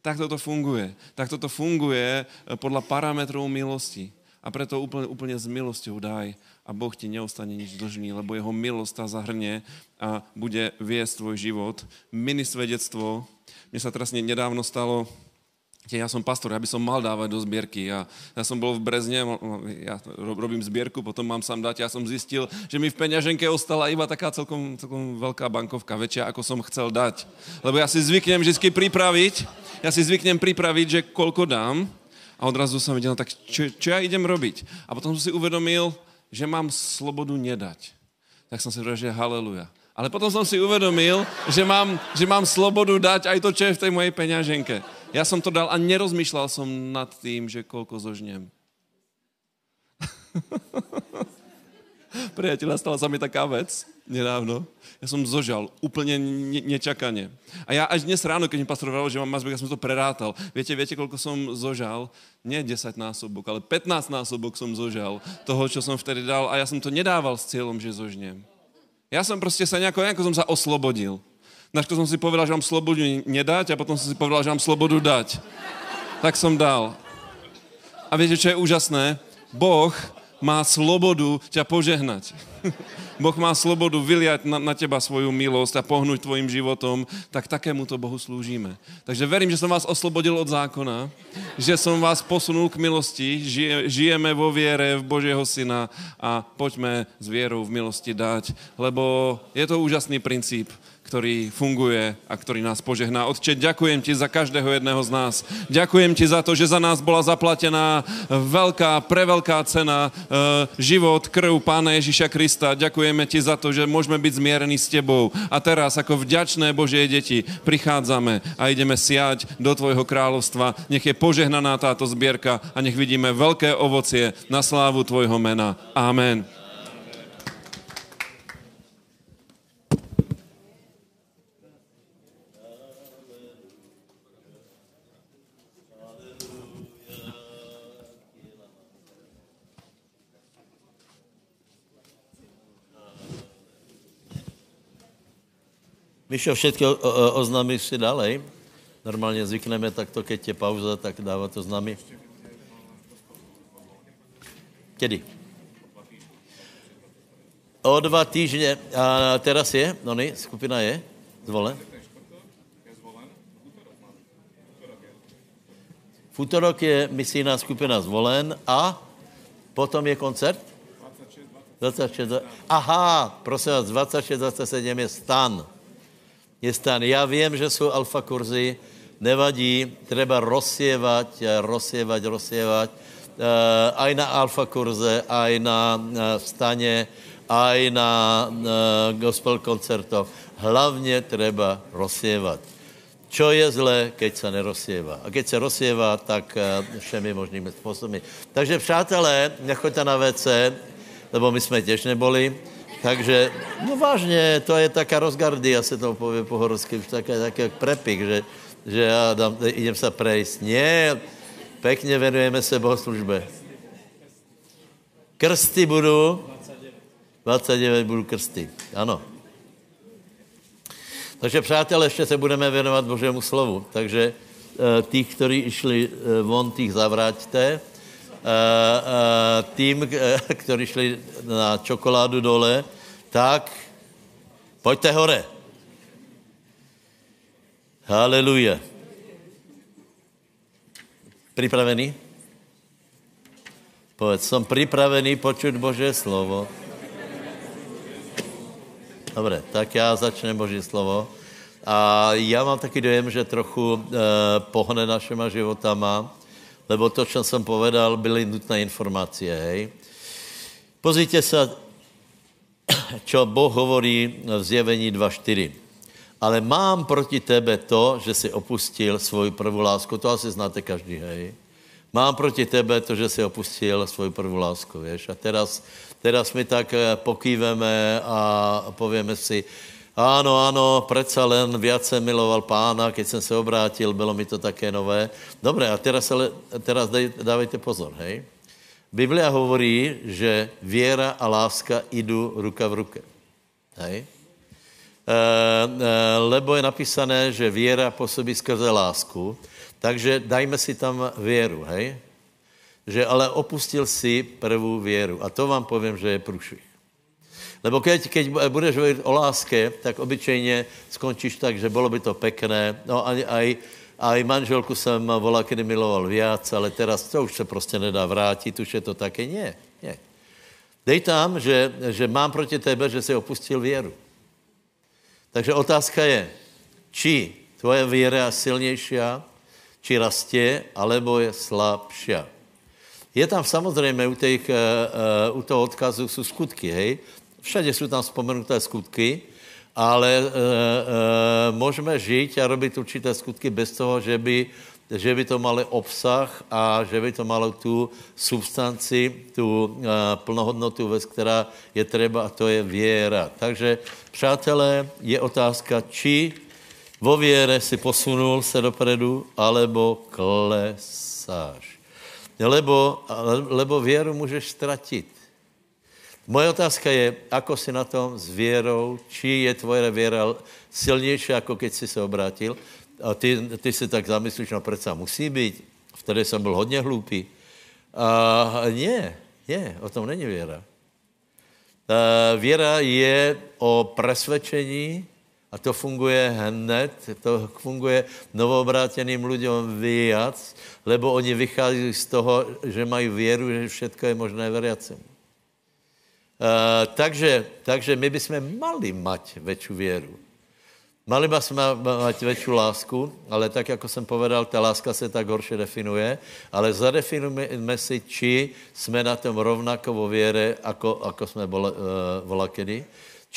Speaker 5: Tak toto funguje. Tak toto funguje eh, podľa parametrov milosti. A preto úplne, úplne s milosťou daj a Boh ti neostane nič dlžný, lebo jeho milosť tá zahrne a bude viesť tvoj život. Mini svedectvo. Mne sa teraz nedávno stalo, ja som pastor, ja by som mal dávať do zbierky. Ja, ja som bol v Brezne, ja robím zbierku, potom mám sám dať. Ja som zistil, že mi v peňaženke ostala iba taká celkom, celkom veľká bankovka, väčšia, ako som chcel dať. Lebo ja si zvyknem vždy pripraviť, ja si zvyknem pripraviť, že koľko dám a odrazu som videl, tak čo, čo ja idem robiť? A potom som si uvedomil, že mám slobodu nedať. Tak som si povedal, že haleluja. Ale potom som si uvedomil, že mám, že mám slobodu dať aj to, čo je v tej mojej peňaženke. Ja som to dal a nerozmýšľal som nad tým, že koľko zožnem. Priateľa, stala sa mi taká vec nedávno. Ja som zožal úplne ne- nečakane. A ja až dnes ráno, keď mi pastor že mám mazbek, ja som to prerátal. Viete, viete, koľko som zožal? Nie 10 násobok, ale 15 násobok som zožal toho, čo som vtedy dal. A ja som to nedával s cieľom, že zožnem. Ja som proste sa nejako, nejako som sa oslobodil. Najskôr som si povedal, že mám slobodu nedať a potom som si povedal, že mám slobodu dať. Tak som dal. A viete, čo je úžasné? Boh má slobodu ťa požehnať. boh má slobodu vyliať na, na teba svoju milosť a pohnúť tvojim životom, tak takému to Bohu slúžime. Takže verím, že som vás oslobodil od zákona, že som vás posunul k milosti, žije, žijeme vo viere v Božieho Syna a poďme s vierou v milosti dať, lebo je to úžasný princíp ktorý funguje a ktorý nás požehná. Otče, ďakujem ti za každého jedného z nás. Ďakujem ti za to, že za nás bola zaplatená veľká, preveľká cena, e, život, krv Pána Ježiša Krista. Ďakujeme ti za to, že môžeme byť zmierení s tebou. A teraz, ako vďačné Božie deti, prichádzame a ideme siať do tvojho kráľovstva. Nech je požehnaná táto zbierka a nech vidíme veľké ovocie na slávu tvojho mena. Amen.
Speaker 1: Mišo, všetko oznámíš si dalej? Normálně zvykneme takto, keď je pauza, tak dáva to známy. Kedy? O dva týždně. A teraz je? No ne, skupina je? Zvolen? V útorok je misijná skupina zvolen a potom je koncert? 26, Aha, prosím vás, 26, 27 je stan je stan. Já vím, že jsou alfa kurzy, nevadí, treba rozsievat, rozsievat, rozsievat, uh, aj na alfa kurze, aj na uh, staně, aj na gospel koncertov. Hlavně treba rozsievat. Čo je zlé, keď se nerozsieva. A keď se rozsieva, tak všemi možnými způsoby. Takže přátelé, nechoďte na WC, lebo my jsme těž neboli. Takže, no vážně, to je taká rozgardia, se to pově po horsky, už také, také prepik, že, že já dám, idem se prejsť. Nie, pekně venujeme se bohoslužbe. Krsty budu, 29 budu krsty, ano. Takže přátelé, ještě se budeme věnovat Božému slovu. Takže e, těch, kteří šli e, von, těch zavráťte. E, e, tým, e, kteří šli na čokoládu dole, tak pojďte hore. Haleluja. Připravený? Povedz, jsem připravený počuť Boží slovo. Dobre, tak já začnem Boží slovo. A já mám taky dojem, že trochu e, pohne našima životama, lebo to, co jsem povedal, byly nutné informace, hej. Pozrite se, čo Boh hovorí v zjevení 2.4. Ale mám proti tebe to, že si opustil svoji prvou lásku. To asi znáte každý, hej. Mám proti tebe to, že si opustil svoji prvou lásku, vieš. A teraz Teraz my tak eh, pokýveme a povieme si, Áno, áno, predsa len viacej miloval pána, keď jsem se obrátil, bylo mi to také nové. Dobre, a teraz, ale, teraz dej, dávajte pozor, hej. Biblia hovorí, že věra a láska idú ruka v ruke. Hej. E, e, lebo je napísané, že věra působí skrze lásku, takže dajme si tam věru, hej že ale opustil si prvou věru. A to vám povím, že je průšvih. Lebo keď, keď budeš hovorit o láske, tak obyčejně skončíš tak, že bylo by to pekné. No a aj, aj manželku jsem volal, kdy miloval viac, ale teraz to už se prostě nedá vrátit, už je to také. Nie, nie. Dej tam, že, že mám proti tebe, že jsi opustil věru. Takže otázka je, či tvoje věra je silnější, či rastě, alebo je slabší. Je tam samozřejmě u, těch, uh, u toho odkazu jsou skutky, hej? Všade jsou tam vzpomenuté skutky, ale uh, uh, můžeme žít a robit určité skutky bez toho, že by, že by to malo obsah a že by to malo tu substanci, tu uh, plnohodnotu, vec, která je třeba, a to je věra. Takže, přátelé, je otázka, či vo věre si posunul se dopredu, alebo klesáš lebo, lebo věru můžeš ztratit. Moje otázka je, ako si na tom s věrou, či je tvoje věra silnější, jako keď jsi se obrátil. A ty, ty si tak zamyslíš, no přece musí být. Vtedy jsem byl hodně hloupý. A ne, ne, o tom není věra. A věra je o presvědčení, a to funguje hned, to funguje novoobráteným lidem víc, lebo oni vychází z toho, že mají věru, že všechno je možné veriacem. Uh, takže, takže my bychom mali mať větší věru. Mali bychom mať větší lásku, ale tak, jako jsem povedal, ta láska se tak horše definuje, ale zadefinujeme si, či jsme na tom rovnako vo věre, jako, jako jsme bol, uh, volakedy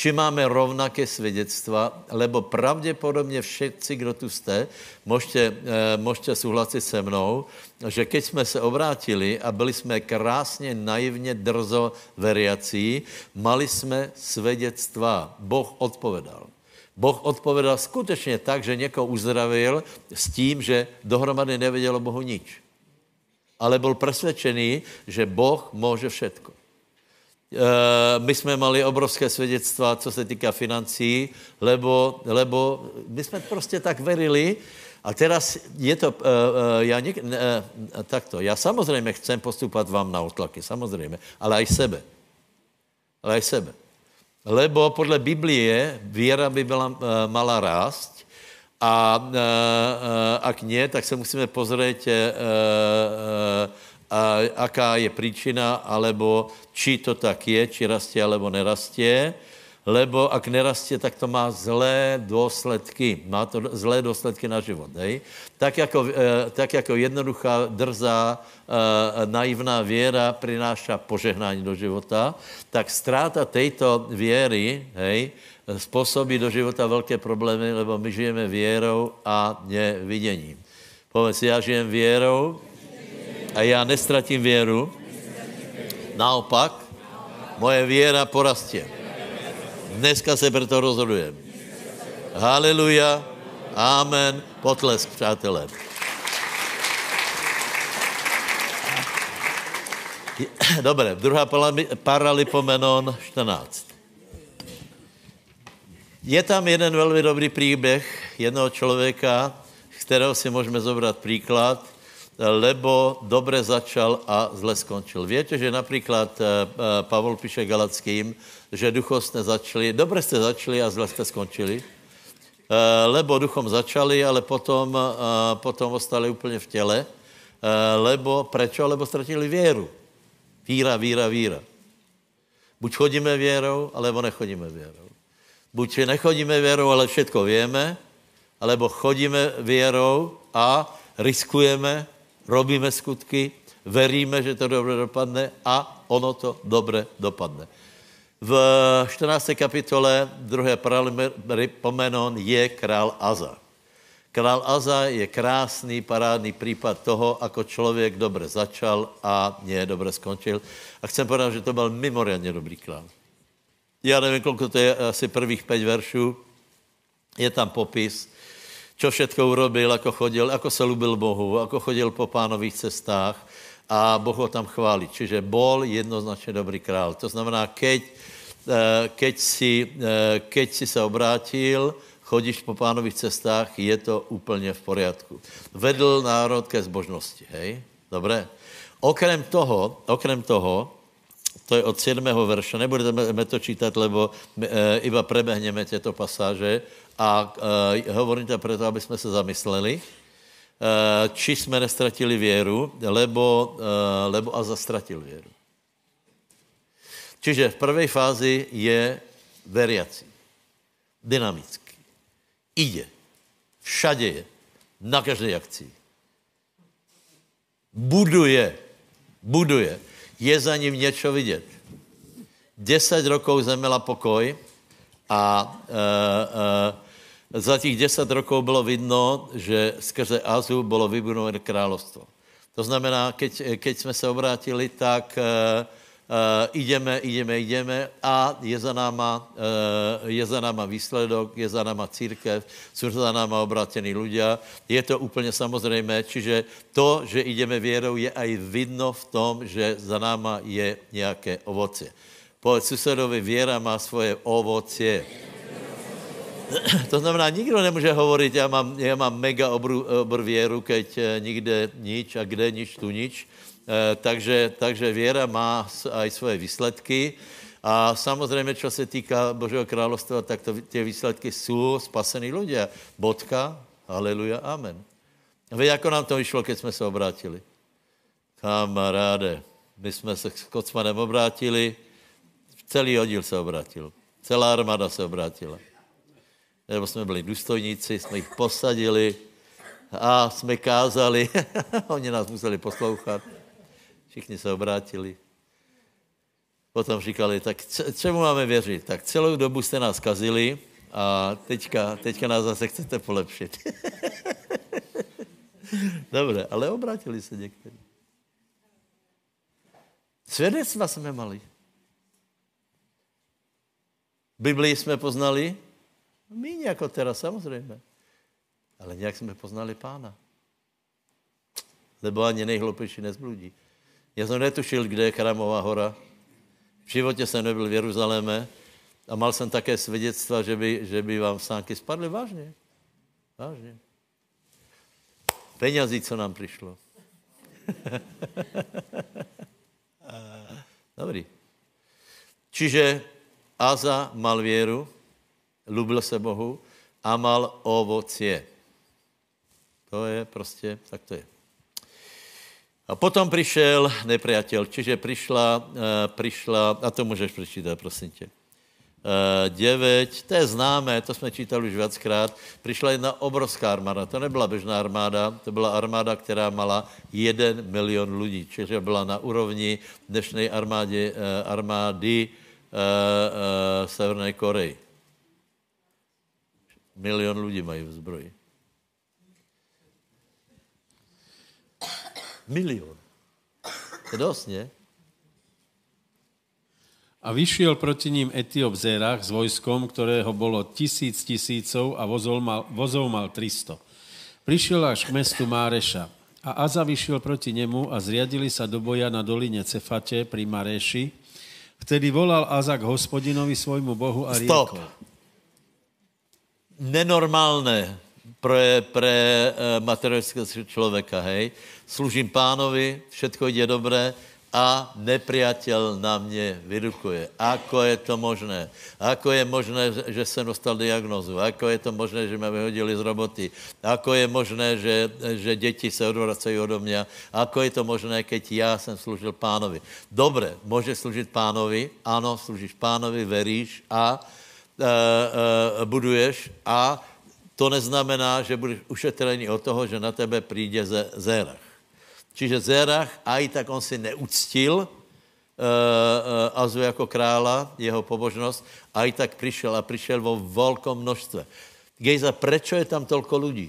Speaker 1: či máme rovnaké svědectva, lebo pravděpodobně všetci, kdo tu jste, můžete, eh, můžete souhlasit se mnou, že keď jsme se obrátili a byli jsme krásně, naivně, drzo veriací, mali jsme svědectva. Boh odpovedal. Boh odpovedal skutečně tak, že někoho uzdravil s tím, že dohromady nevěděl o Bohu nič. Ale byl přesvědčený, že Boh může všetko. Eh, my jsme mali obrovské svědectva, co se týká financí, lebo, lebo my jsme prostě tak verili, a teraz je to, uh, uh, já něk, uh, takto, já samozřejmě chcem postupovat vám na otlaky, samozřejmě, ale aj sebe. Ale aj sebe. Lebo podle Biblie víra by byla uh, mala rást a uh, uh, ak nie, tak se musíme pozrieť uh, uh, a aká je příčina, alebo či to tak je, či rastie, alebo nerastie. Lebo ak nerastie, tak to má zlé důsledky. Má to zlé důsledky na život. Hej? Tak, jako, e, tak jako jednoduchá, drzá, e, naivná věra prináša požehnání do života, tak ztráta této věry hej, způsobí do života velké problémy, lebo my žijeme věrou a neviděním. Povedz, já žijem věrou a já nestratím věru, naopak, moje věra porastě. Dneska se proto rozhodujeme. Haleluja. Amen. Potlesk, přátelé. Dobré, druhá paralipomenon 14. Je tam jeden velmi dobrý příběh jednoho člověka, z kterého si můžeme zobrat příklad, lebo dobře začal a zle skončil. Víte, že například eh, eh, Pavel píše Galackým, že duchostně začali, dobře jste začali a zle jste skončili, eh, lebo duchom začali, ale potom, potom ostali úplně v těle, lebo, prečo? Lebo ztratili věru. Víra, víra, víra. Buď chodíme věrou, alebo nechodíme věrou. Buď nechodíme věrou, ale všetko víme, alebo chodíme věrou a riskujeme, robíme skutky, veríme, že to dobře dopadne a ono to dobře dopadne. V 14. kapitole 2. Paralipomenon je král Aza. Král Aza je krásný, parádný případ toho, ako člověk dobře začal a nie dobře skončil. A chcem povedat, že to byl mimoriadně dobrý král. Já nevím, kolko to je, asi prvých pět veršů. Je tam popis, čo všetko urobil, ako chodil, ako se lubil Bohu, ako chodil po pánových cestách a Boh ho tam chválí. Čiže bol jednoznačně dobrý král. To znamená, keď, eh, keď, si, eh, keď si se obrátil, chodíš po pánových cestách, je to úplně v poriadku. Vedl národ ke zbožnosti, hej? Dobré. Okrem toho, okrem toho, to je od 7. verše, nebudeme to čítat, lebo e, iba prebehneme těto pasáže a e, hovorím to proto, aby jsme se zamysleli, e, či jsme nestratili věru, lebo, e, lebo a zastratil věru. Čiže v prvej fázi je veriací, dynamický Ide. Všade je. Na každé akci. Buduje. Buduje. Je za ním něco vidět. Deset rokov zemela pokoj a e, za těch deset rokov bylo vidno, že skrze Azu bylo vybudované královstvo. To znamená, keď, keď jsme se obrátili, tak e, Uh, ideme, ideme, ideme a je za náma, uh, je za náma výsledok, je za náma církev, jsou za náma obrátení ľudia. Je to úplně samozřejmé, čiže to, že ideme věrou, je aj vidno v tom, že za náma je nějaké ovoce. Povedz susedovi, věra má svoje ovoce. To znamená, nikdo nemůže hovorit, já mám, já mám mega obru, obr věru, keď eh, nikde nič a kde nič, tu nič. Eh, takže, takže věra má aj svoje výsledky. A samozřejmě, co se týká Božího královstva, tak to, ty výsledky jsou spasení lidé. Bodka, haleluja, amen. A vy, jako nám to vyšlo, keď jsme se obrátili? Kamaráde, my jsme se s Kocmanem obrátili, celý oddíl se obrátil. Celá armáda se obrátila. Nebo jsme byli důstojníci, jsme jich posadili a jsme kázali. Oni nás museli poslouchat. Všichni se obrátili. Potom říkali, tak čemu máme věřit? Tak celou dobu jste nás kazili a teďka, teďka nás zase chcete polepšit. Dobře, ale obrátili se někteří. Svědectva jsme mali. Biblii jsme poznali, my jako teraz samozřejmě. Ale nějak jsme poznali pána. Lebo ani nejhlupější nezbludí. Já jsem netušil, kde je Chramová hora. V životě jsem nebyl v Jeruzaléme a mal jsem také svědectva, že by, že by vám sánky spadly vážně. Vážně. Penězí, co nám přišlo. Dobrý. Čiže Aza mal věru, lubil se Bohu a mal ovocie. To je prostě, tak to je. A potom přišel nepriateľ, čiže přišla, eh, přišla, a to můžeš přečítat, prosím tě. 9, eh, to je známé, to jsme čítali už viackrát, přišla jedna obrovská armáda, to nebyla běžná armáda, to byla armáda, která mala jeden milion lidí, čiže byla na úrovni dnešní armády, eh, armády Severné Koreji. Milion lidí mají v zbroji. Milion. To je dost, ne?
Speaker 4: A vyšiel proti ním Etiop Zerach s vojskom, ktorého bolo tisíc tisícov a vozov mal, vozov mal 300. Prišiel až k mestu Máreša. A Aza vyšiel proti nemu a zriadili sa do boja na doline Cefate pri Mareši. Vtedy volal Aza k hospodinovi svojmu bohu a
Speaker 1: Stop.
Speaker 4: Riekol.
Speaker 1: Nenormálne pre, pre uh, materialistického člověka, hej. Služím pánovi, všetko jde dobré a nepriateľ na mě vyrukuje. Ako je to možné? Ako je možné, že- jsem dostal diagnozu? Ako je to možné, že mě vyhodili z roboty? Ako je možné, že, že děti se odvracají odo mě? Ako je to možné, keď já jsem služil pánovi? Dobre, můžeš služit pánovi, ano, služíš pánovi, veríš a buduješ a to neznamená, že budeš ušetrený od toho, že na tebe přijde Zérach. Čiže Zérach, aj tak on si neuctil uh, Azu jako krála, jeho pobožnost, aj tak přišel a přišel vo velkom množstve. Gejza, prečo je tam tolko lidí?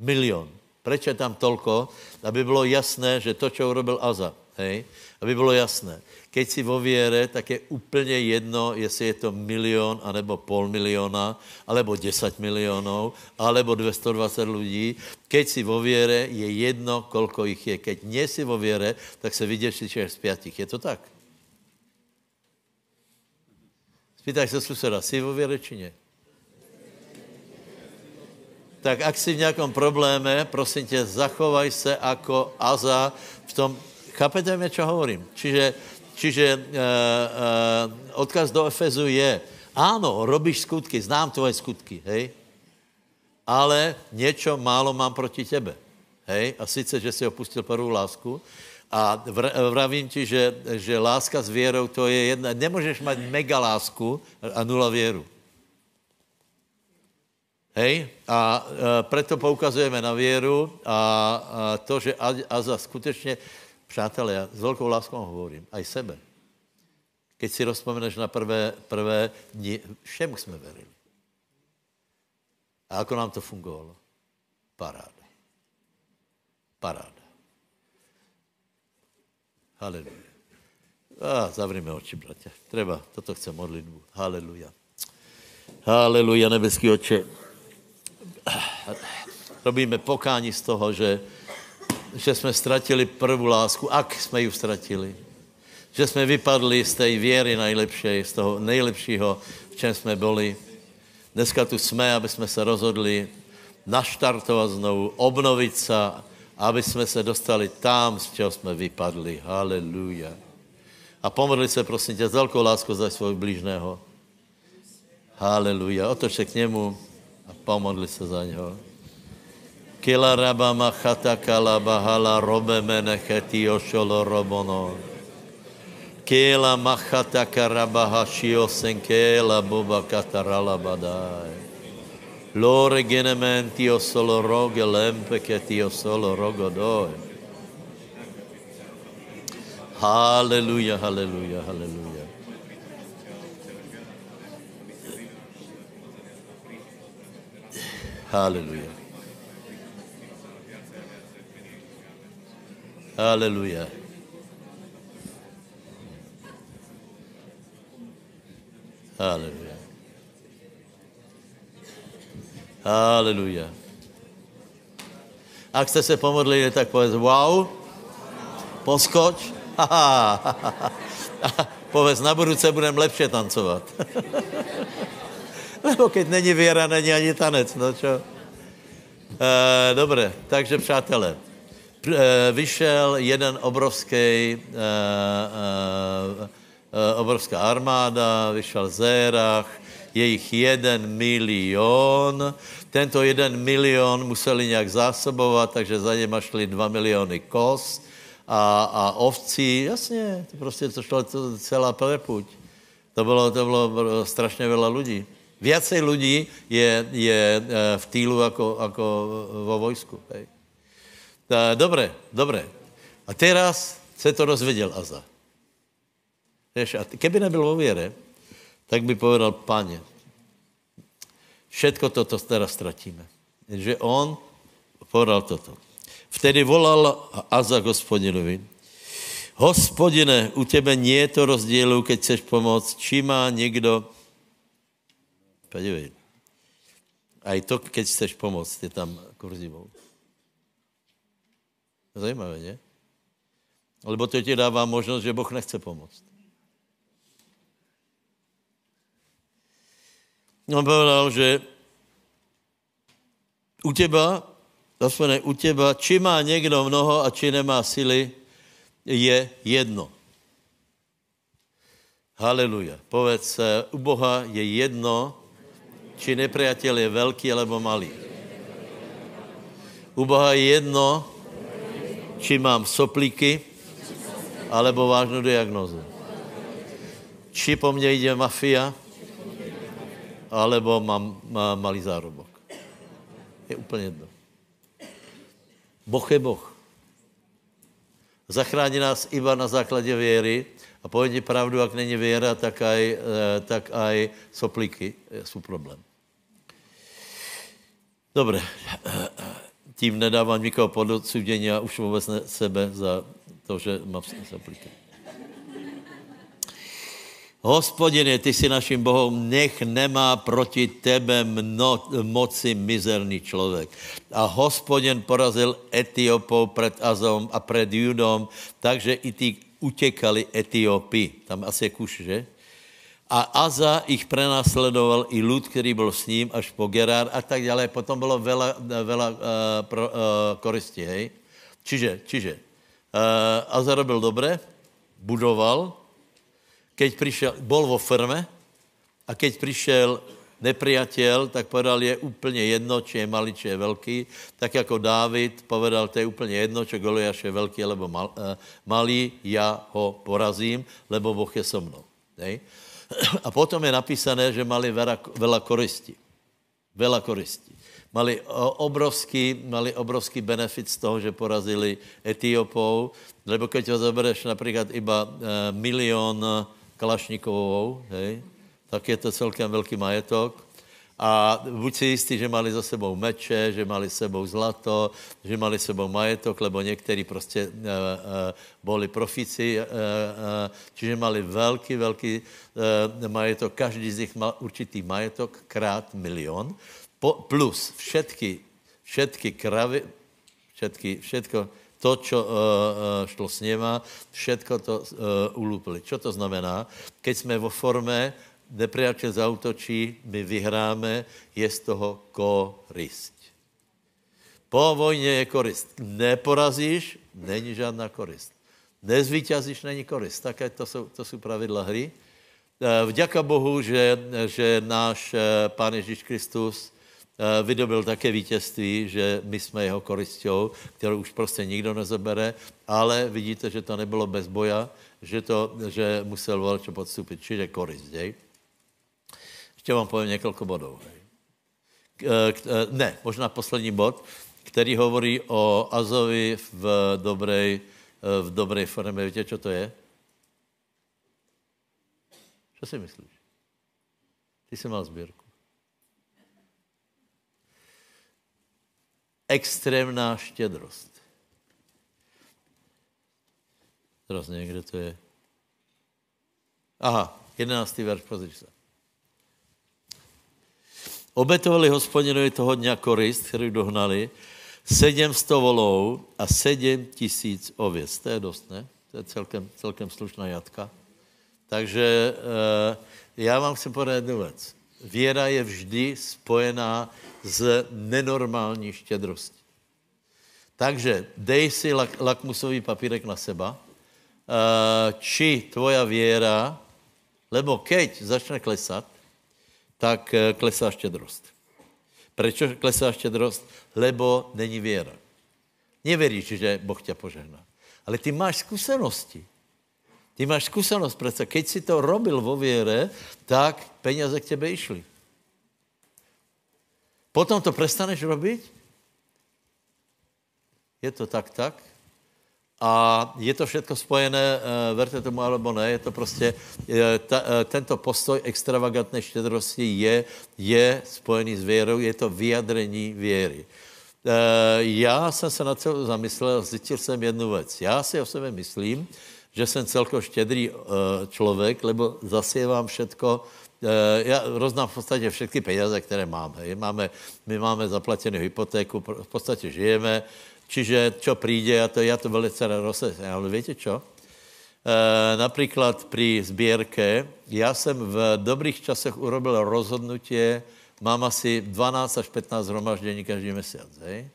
Speaker 1: Milion. Proč je tam tolko? Aby bylo jasné, že to, čo urobil Aza, hej? aby bylo jasné. Keď si vo viere, tak je úplně jedno, jestli je to milion, anebo pol miliona, alebo 10 milionů, alebo 220 lidí. Keď si vo viere, je jedno, kolko jich je. Keď nie si vo viere, tak se vyděší z pětich. Je to tak? Spýtaj se suseda, jsi vo viere, či ne? tak ak si v nějakom probléme, prosím tě, zachovaj se jako Aza v tom, chápete mě, čo hovorím? Čiže, čiže uh, uh, odkaz do Efezu je, áno, robíš skutky, znám tvoje skutky, hej, ale něco málo mám proti tebe, hej, a sice, že si opustil prvou lásku, a vr- vravím ti, že, že láska s věrou to je jedna, nemůžeš mít mega lásku a nula věru. Hej? A e, preto poukazujeme na věru a, a to, že Aza skutečně, přátelé, já s velkou láskou hovorím, aj sebe. Keď si rozpomeneš na prvé, prvé dni, všemu jsme verili. A ako nám to fungovalo? Paráda. Paráda. Haleluja. A, zavrime oči, bratia. Treba, toto chce modlitbu. Haleluja. Haleluja, nebeský oče robíme pokání z toho, že, že jsme ztratili prvou lásku, ak jsme ji ztratili. Že jsme vypadli z té věry nejlepší, z toho nejlepšího, v čem jsme byli. Dneska tu jsme, aby jsme se rozhodli naštartovat znovu, obnovit se, aby jsme se dostali tam, z čeho jsme vypadli. Haleluja. A pomodli se, prosím tě, s velkou láskou za svého blížného. Haleluja. Otoč se k němu a pomodli se za něho. Kila rabama chata kalaba hala robe mene cheti ošolo robono. Kela machata karabaha shio senkela boba katarala badai. Lore genementi o solo roge lempe che ti o rogo doi. Hallelujah, hallelujah, hallelujah. Hallelujah. Hallelujah. Hallelujah. Hallelujah. Ak jste se pomodlili, tak povedz wow, poskoč, haha, povedz, na budouce budeme lepše tancovat. Lebo keď není věra, není ani tanec, no čo? E, dobré, takže přátelé, vyšel jeden obrovský, e, e, e, obrovská armáda, vyšel Zérach, je jich jeden milion. Tento jeden milion museli nějak zásobovat, takže za něma šli dva miliony kos a, a ovcí. Jasně, to prostě to šlo to celá prepuť. To bylo, to bylo strašně veľa lidí. Viacej lidí je, je eh, v týlu jako, jako vo vojsku. Hej. Ta, Dobre, dobre. A teraz se to dozvěděl Aza. Vieš, a keby nebyl vo viere, tak by povedal, pane, všetko toto teraz ztratíme. Že on povedal toto. Vtedy volal Aza hospodinovi, Hospodine, u tebe nie je to rozdílu, keď chceš pomoct, či má někdo... Podívej. A i to, keď chceš pomoct, je tam kurzivou. Zajímavé, ne? Lebo to ti dává možnost, že Boh nechce pomoct. On povedal, že u teba, zase u teba, či má někdo mnoho a či nemá sily, je jedno. Haleluja. Povedz, u Boha je jedno, či nepriateľ je veľký alebo malý. U Boha je jedno, či mám soplíky, alebo vážnou diagnozu. Či po mně jde mafia, alebo mám, mám malý zárobok. Je úplně jedno. Boh je Boh. Zachrání nás iba na základě věry a ti pravdu, jak není věra, tak aj, eh, tak aj soplíky jsou problém. Dobře. Tím nedávám nikoho pod odsudění a už vůbec ne sebe za to, že mám soplíky. Hospodine, ty jsi naším Bohem, nech nemá proti tebe mno, moci mizerný člověk. A hospodin porazil Etiopou před Azom a před Judom, takže i ty utěkali Etiopii. Tam asi je kuš, že? A Aza ich prenásledoval i lud, který byl s ním až po Gerár a tak dále. Potom bylo vela, vela uh, pro, uh, koristi, hej? Čiže, čiže uh, Aza robil dobré, budoval, keď prišel, bol vo firme a keď prišel nepriateľ, tak povedal, je úplně jedno, či je malý, či je velký. Tak jako Dávid povedal, to je úplně jedno, či Goliáš je velký, alebo mal, malý, já ho porazím, lebo Boh je so mnou. Nej? A potom je napísané, že mali veľa, veľa koristi. Veľa koristi. Mali obrovský, mali obrovský benefit z toho, že porazili Etiopou, lebo keď ho zobereš například iba uh, milión Kalašnikovou, hej, tak je to celkem velký majetok. A buď si jistý, že mali za sebou meče, že mali sebou zlato, že mali sebou majetok, lebo někteří prostě uh, uh, boli profici, uh, uh, čiže mali velký, velký uh, majetok. Každý z nich mal určitý majetok krát milion, po, plus všetky, všetky kravy, všetky, všetko, to, čo uh, šlo s něma, všetko to uh, ulúpili. Čo to znamená? Keď jsme vo forme, nepriateľ zautočí, my vyhráme, je z toho korist. Po vojně je korist. Neporazíš, není žádná korist. Nezvíťazíš, není korist. Také to jsou, to jsou pravidla hry. Vďaka Bohu, že, že náš Pán Ježíš Kristus Eh, vydobil také vítězství, že my jsme jeho koristou, kterou už prostě nikdo nezabere, ale vidíte, že to nebylo bez boja, že, to, že musel volče podstupit, čiže korist, děj. Ještě vám povím několik bodů. Eh, eh, ne, možná poslední bod, který hovorí o Azovi v dobrej, v dobrej formě. Víte, co to je? Co si myslíš? Ty jsi mal sbírku. extrémná štědrost. Teraz někde to je. Aha, jedenáctý verš, pozriš se. Obetovali hospodinovi toho dňa korist, který dohnali, sedm sto volou a sedm tisíc ověc. To je dost, ne? To je celkem, celkem slušná jatka. Takže e, já vám chci podat jednu věc. Věra je vždy spojená z nenormální štědrosti. Takže dej si lak, lakmusový papírek na seba, eh, či tvoja věra, lebo keď začne klesat, tak eh, klesá štědrost. Proč klesá štědrost? Lebo není věra. Neveríš, že Boh tě požehná. Ale ty máš zkušenosti. Ty máš zkušenost přece. Keď si to robil vo věre, tak peníze k tebe išly. Potom to prestaneš robiť? Je to tak, tak. A je to všetko spojené, eh, verte tomu alebo ne, je to prostě, ta, eh, tento postoj extravagantné štědrosti je, je spojený s věrou, je to vyjadrení věry. Eh, já jsem se na to zamyslel, zjistil jsem jednu věc. Já si o sebe myslím, že jsem celko štědrý člověk, lebo zasievám všetko, Eh, já roznám v podstatě všechny peníze, které máme. máme my máme zaplacenou hypotéku, v podstatě žijeme, čiže čo přijde, já to, já to velice rozsesím. Ale víte čo? E, například při sbírke, já jsem v dobrých časech urobil rozhodnutí, mám asi 12 až 15 zhromaždění každý měsíc. Hej?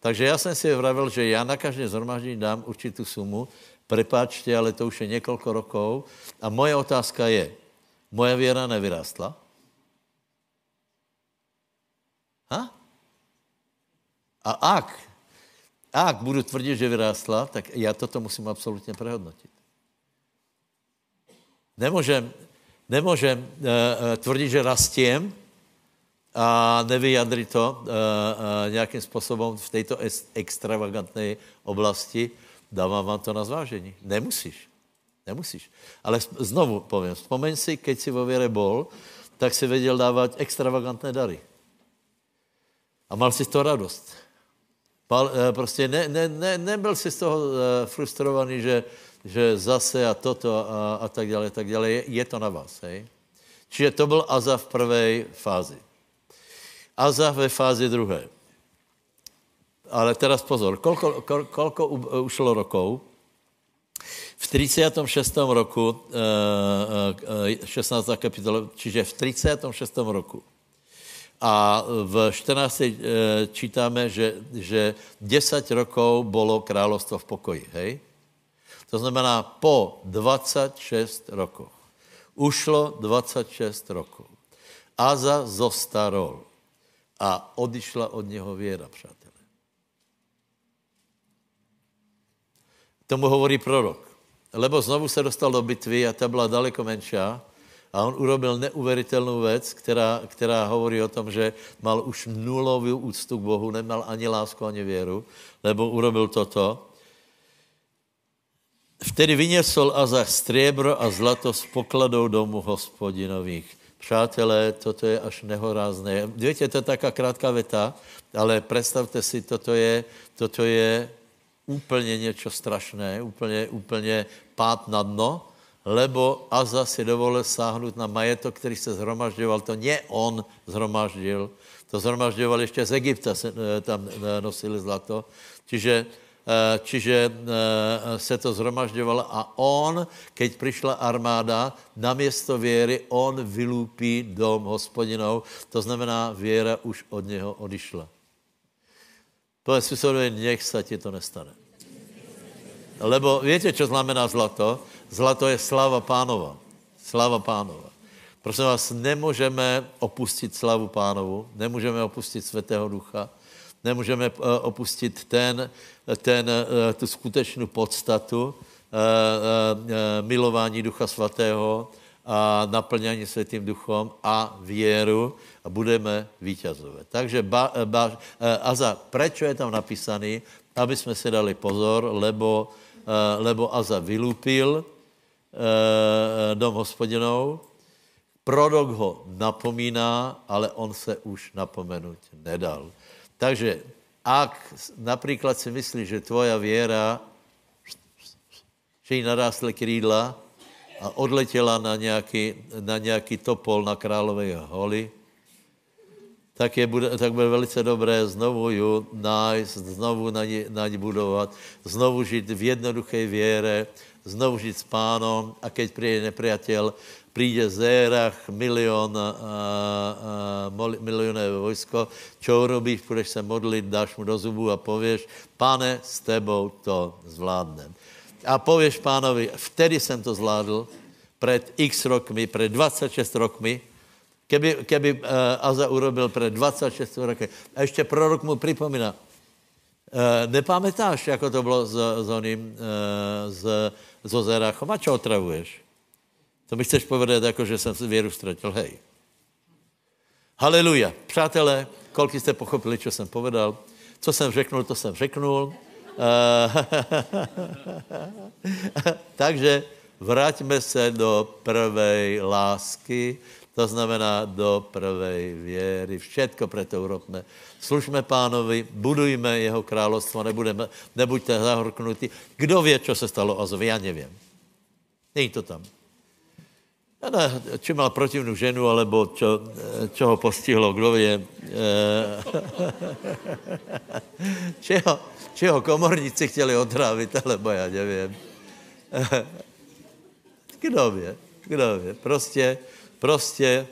Speaker 1: Takže já jsem si vravil, že já na každé zhromaždění dám určitou sumu, prepáčte, ale to už je několik rokov. A moje otázka je, moje věra nevyrástla? Ha? A ak, ak budu tvrdit, že vyrástla, tak já toto musím absolutně prehodnotit. Nemůžem, nemůžem uh, tvrdit, že rastím a nevyjadřit to uh, uh, nějakým způsobem v této extravagantné oblasti. Dávám vám to na zvážení. Nemusíš. Nemusíš. Ale znovu povím, vzpomeň si, keď si vo věre bol, tak si věděl dávat extravagantné dary. A mal si toho radost. Pal, eh, prostě ne, ne, ne, nebyl si z toho eh, frustrovaný, že, že zase a toto a, a tak dále, tak dále. Je, je to na vás. Hej? Čiže to byl Aza v prvé fázi. Aza ve fázi druhé. Ale teraz pozor, kolko, kol, kolko ušlo rokov? V 36. roku, 16. Eh, eh, kapitola, čiže v 36. roku. A v 14. Eh, čítáme, že, že 10 rokov bylo královstvo v pokoji, hej? To znamená, po 26 rokoch ušlo 26 rokov. Aza zostarol a odišla od něho věra, přátelé. Tomu hovorí prorok lebo znovu se dostal do bitvy a ta byla daleko menší. A on urobil neuvěřitelnou věc, která, která hovorí o tom, že mal už nulovou úctu k Bohu, nemal ani lásku, ani věru, lebo urobil toto. Vtedy vyněsol Azach stříbro a zlato z pokladou domu hospodinových. Přátelé, toto je až nehorázné. Víte, to je taká krátká věta, ale představte si, toto je, toto je úplně něco strašné, úplně, úplně pád na dno, lebo Aza si dovolil sáhnout na majetok, který se zhromažďoval. To nie on zhromaždil, to zhromažďoval ještě z Egypta, se, eh, tam eh, nosili zlato. Čiže, eh, čiže se to zhromažďovalo a on, keď přišla armáda, na město věry, on vylúpí dom hospodinou. To znamená, věra už od něho odišla. Povedz si nech se ti to nestane. Lebo víte, co znamená zlato? Zlato je slava pánova. Slava pánova. Prosím vás, nemůžeme opustit slavu pánovu, nemůžeme opustit svatého ducha, nemůžeme eh, opustit ten, ten, eh, tu skutečnou podstatu eh, milování ducha svatého a naplňání světým duchom a věru a budeme vítězové. Takže ba, ba, Aza, proč je tam napísaný? Aby jsme si dali pozor, lebo Eh, lebo Aza vylupil eh, dom hospodinou. Prorok ho napomíná, ale on se už napomenout nedal. Takže ak například si myslíš, že tvoja věra, že jí narástly krídla a odletěla na nějaký, na nějaký topol na Králové holy, tak, je, bude, tak bude velice dobré znovu ju nájsť, znovu na ní, na ní budovat, znovu žít v jednoduché věre, znovu žít s pánom a keď přijde nepriatel, přijde z érach milion, a, a, milionové vojsko, čo urobíš, budeš se modlit, dáš mu do zubu a pověš, pane, s tebou to zvládnem. A pověš pánovi, vtedy jsem to zvládl, před x rokmi, před 26 rokmi, Keby, keby uh, Aza urobil před 26 roky. A ještě prorok mu připomíná, uh, nepamätáš, jako to bylo s, s oným, uh, s, s Ozerachom? A čo otravuješ? To mi chceš povedat, jako že jsem věru ztratil. Hej. Haleluja. Přátelé, kolik jste pochopili, co jsem povedal? Co jsem řeknul, to jsem řeknul. Takže vraťme se do prvé lásky, to znamená do prvej věry. Všetko preto urobme. Služme pánovi, budujme jeho královstvo, nebudeme, nebuďte zahorknutí. Kdo ví, co se stalo Azovi? Já nevím. Není to tam. Ne, či mal protivnú ženu, alebo čo, čo ho postihlo, kdo vie. či, ho, či ho komorníci chtěli otrávit, alebo já nevím. kdo vie, kdo vie. Prostě, prostě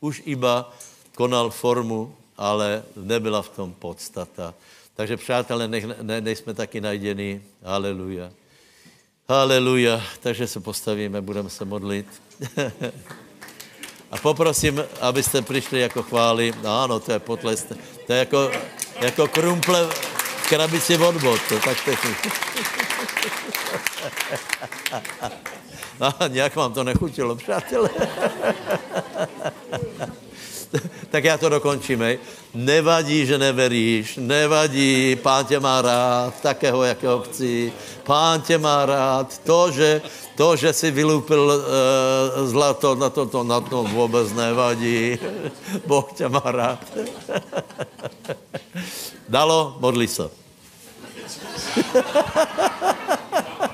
Speaker 1: už iba konal formu, ale nebyla v tom podstata. Takže přátelé, nech, ne, nejsme taky najděni. Haleluja. Haleluja. Takže se postavíme, budeme se modlit. A poprosím, abyste přišli jako chvály. No, ano, to je potles. To je jako, jako krumple v krabici od bod. To tak technicky. No, nějak vám to nechutilo, přátelé. tak já to dokončím. Hej. Nevadí, že neveríš, nevadí, pán tě má rád, takého, jakého chci. Pán tě má rád. To, že, to, že si vylupil uh, zlato, na to, to na to vůbec nevadí. Boh tě má rád. Dalo, modli se.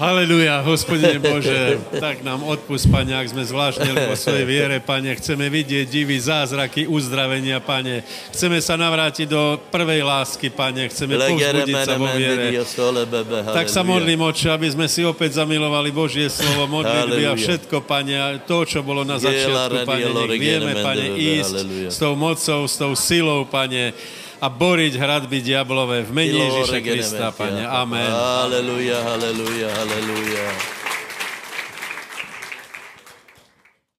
Speaker 4: Haleluja, hospodine Bože, tak nám odpust, Pane, ak sme zvláštnili po svojej viere, Pane. Chceme vidieť divy, zázraky, uzdravenia, Pane. Chceme sa navrátiť do prvej lásky, Pane. Chceme povzbudiť sa vo viere. Tak sa modlím, Oče, aby sme si opäť zamilovali Božie slovo, modlitby a všetko, Pane. To, čo bolo na začiatku, Pane, nech vieme, Pane, ísť s tou mocou, s tou silou, Pane a boriť hradby diablové v mene Ježíša Krista, Pane. Amen.
Speaker 1: Haleluja, haleluja, haleluja.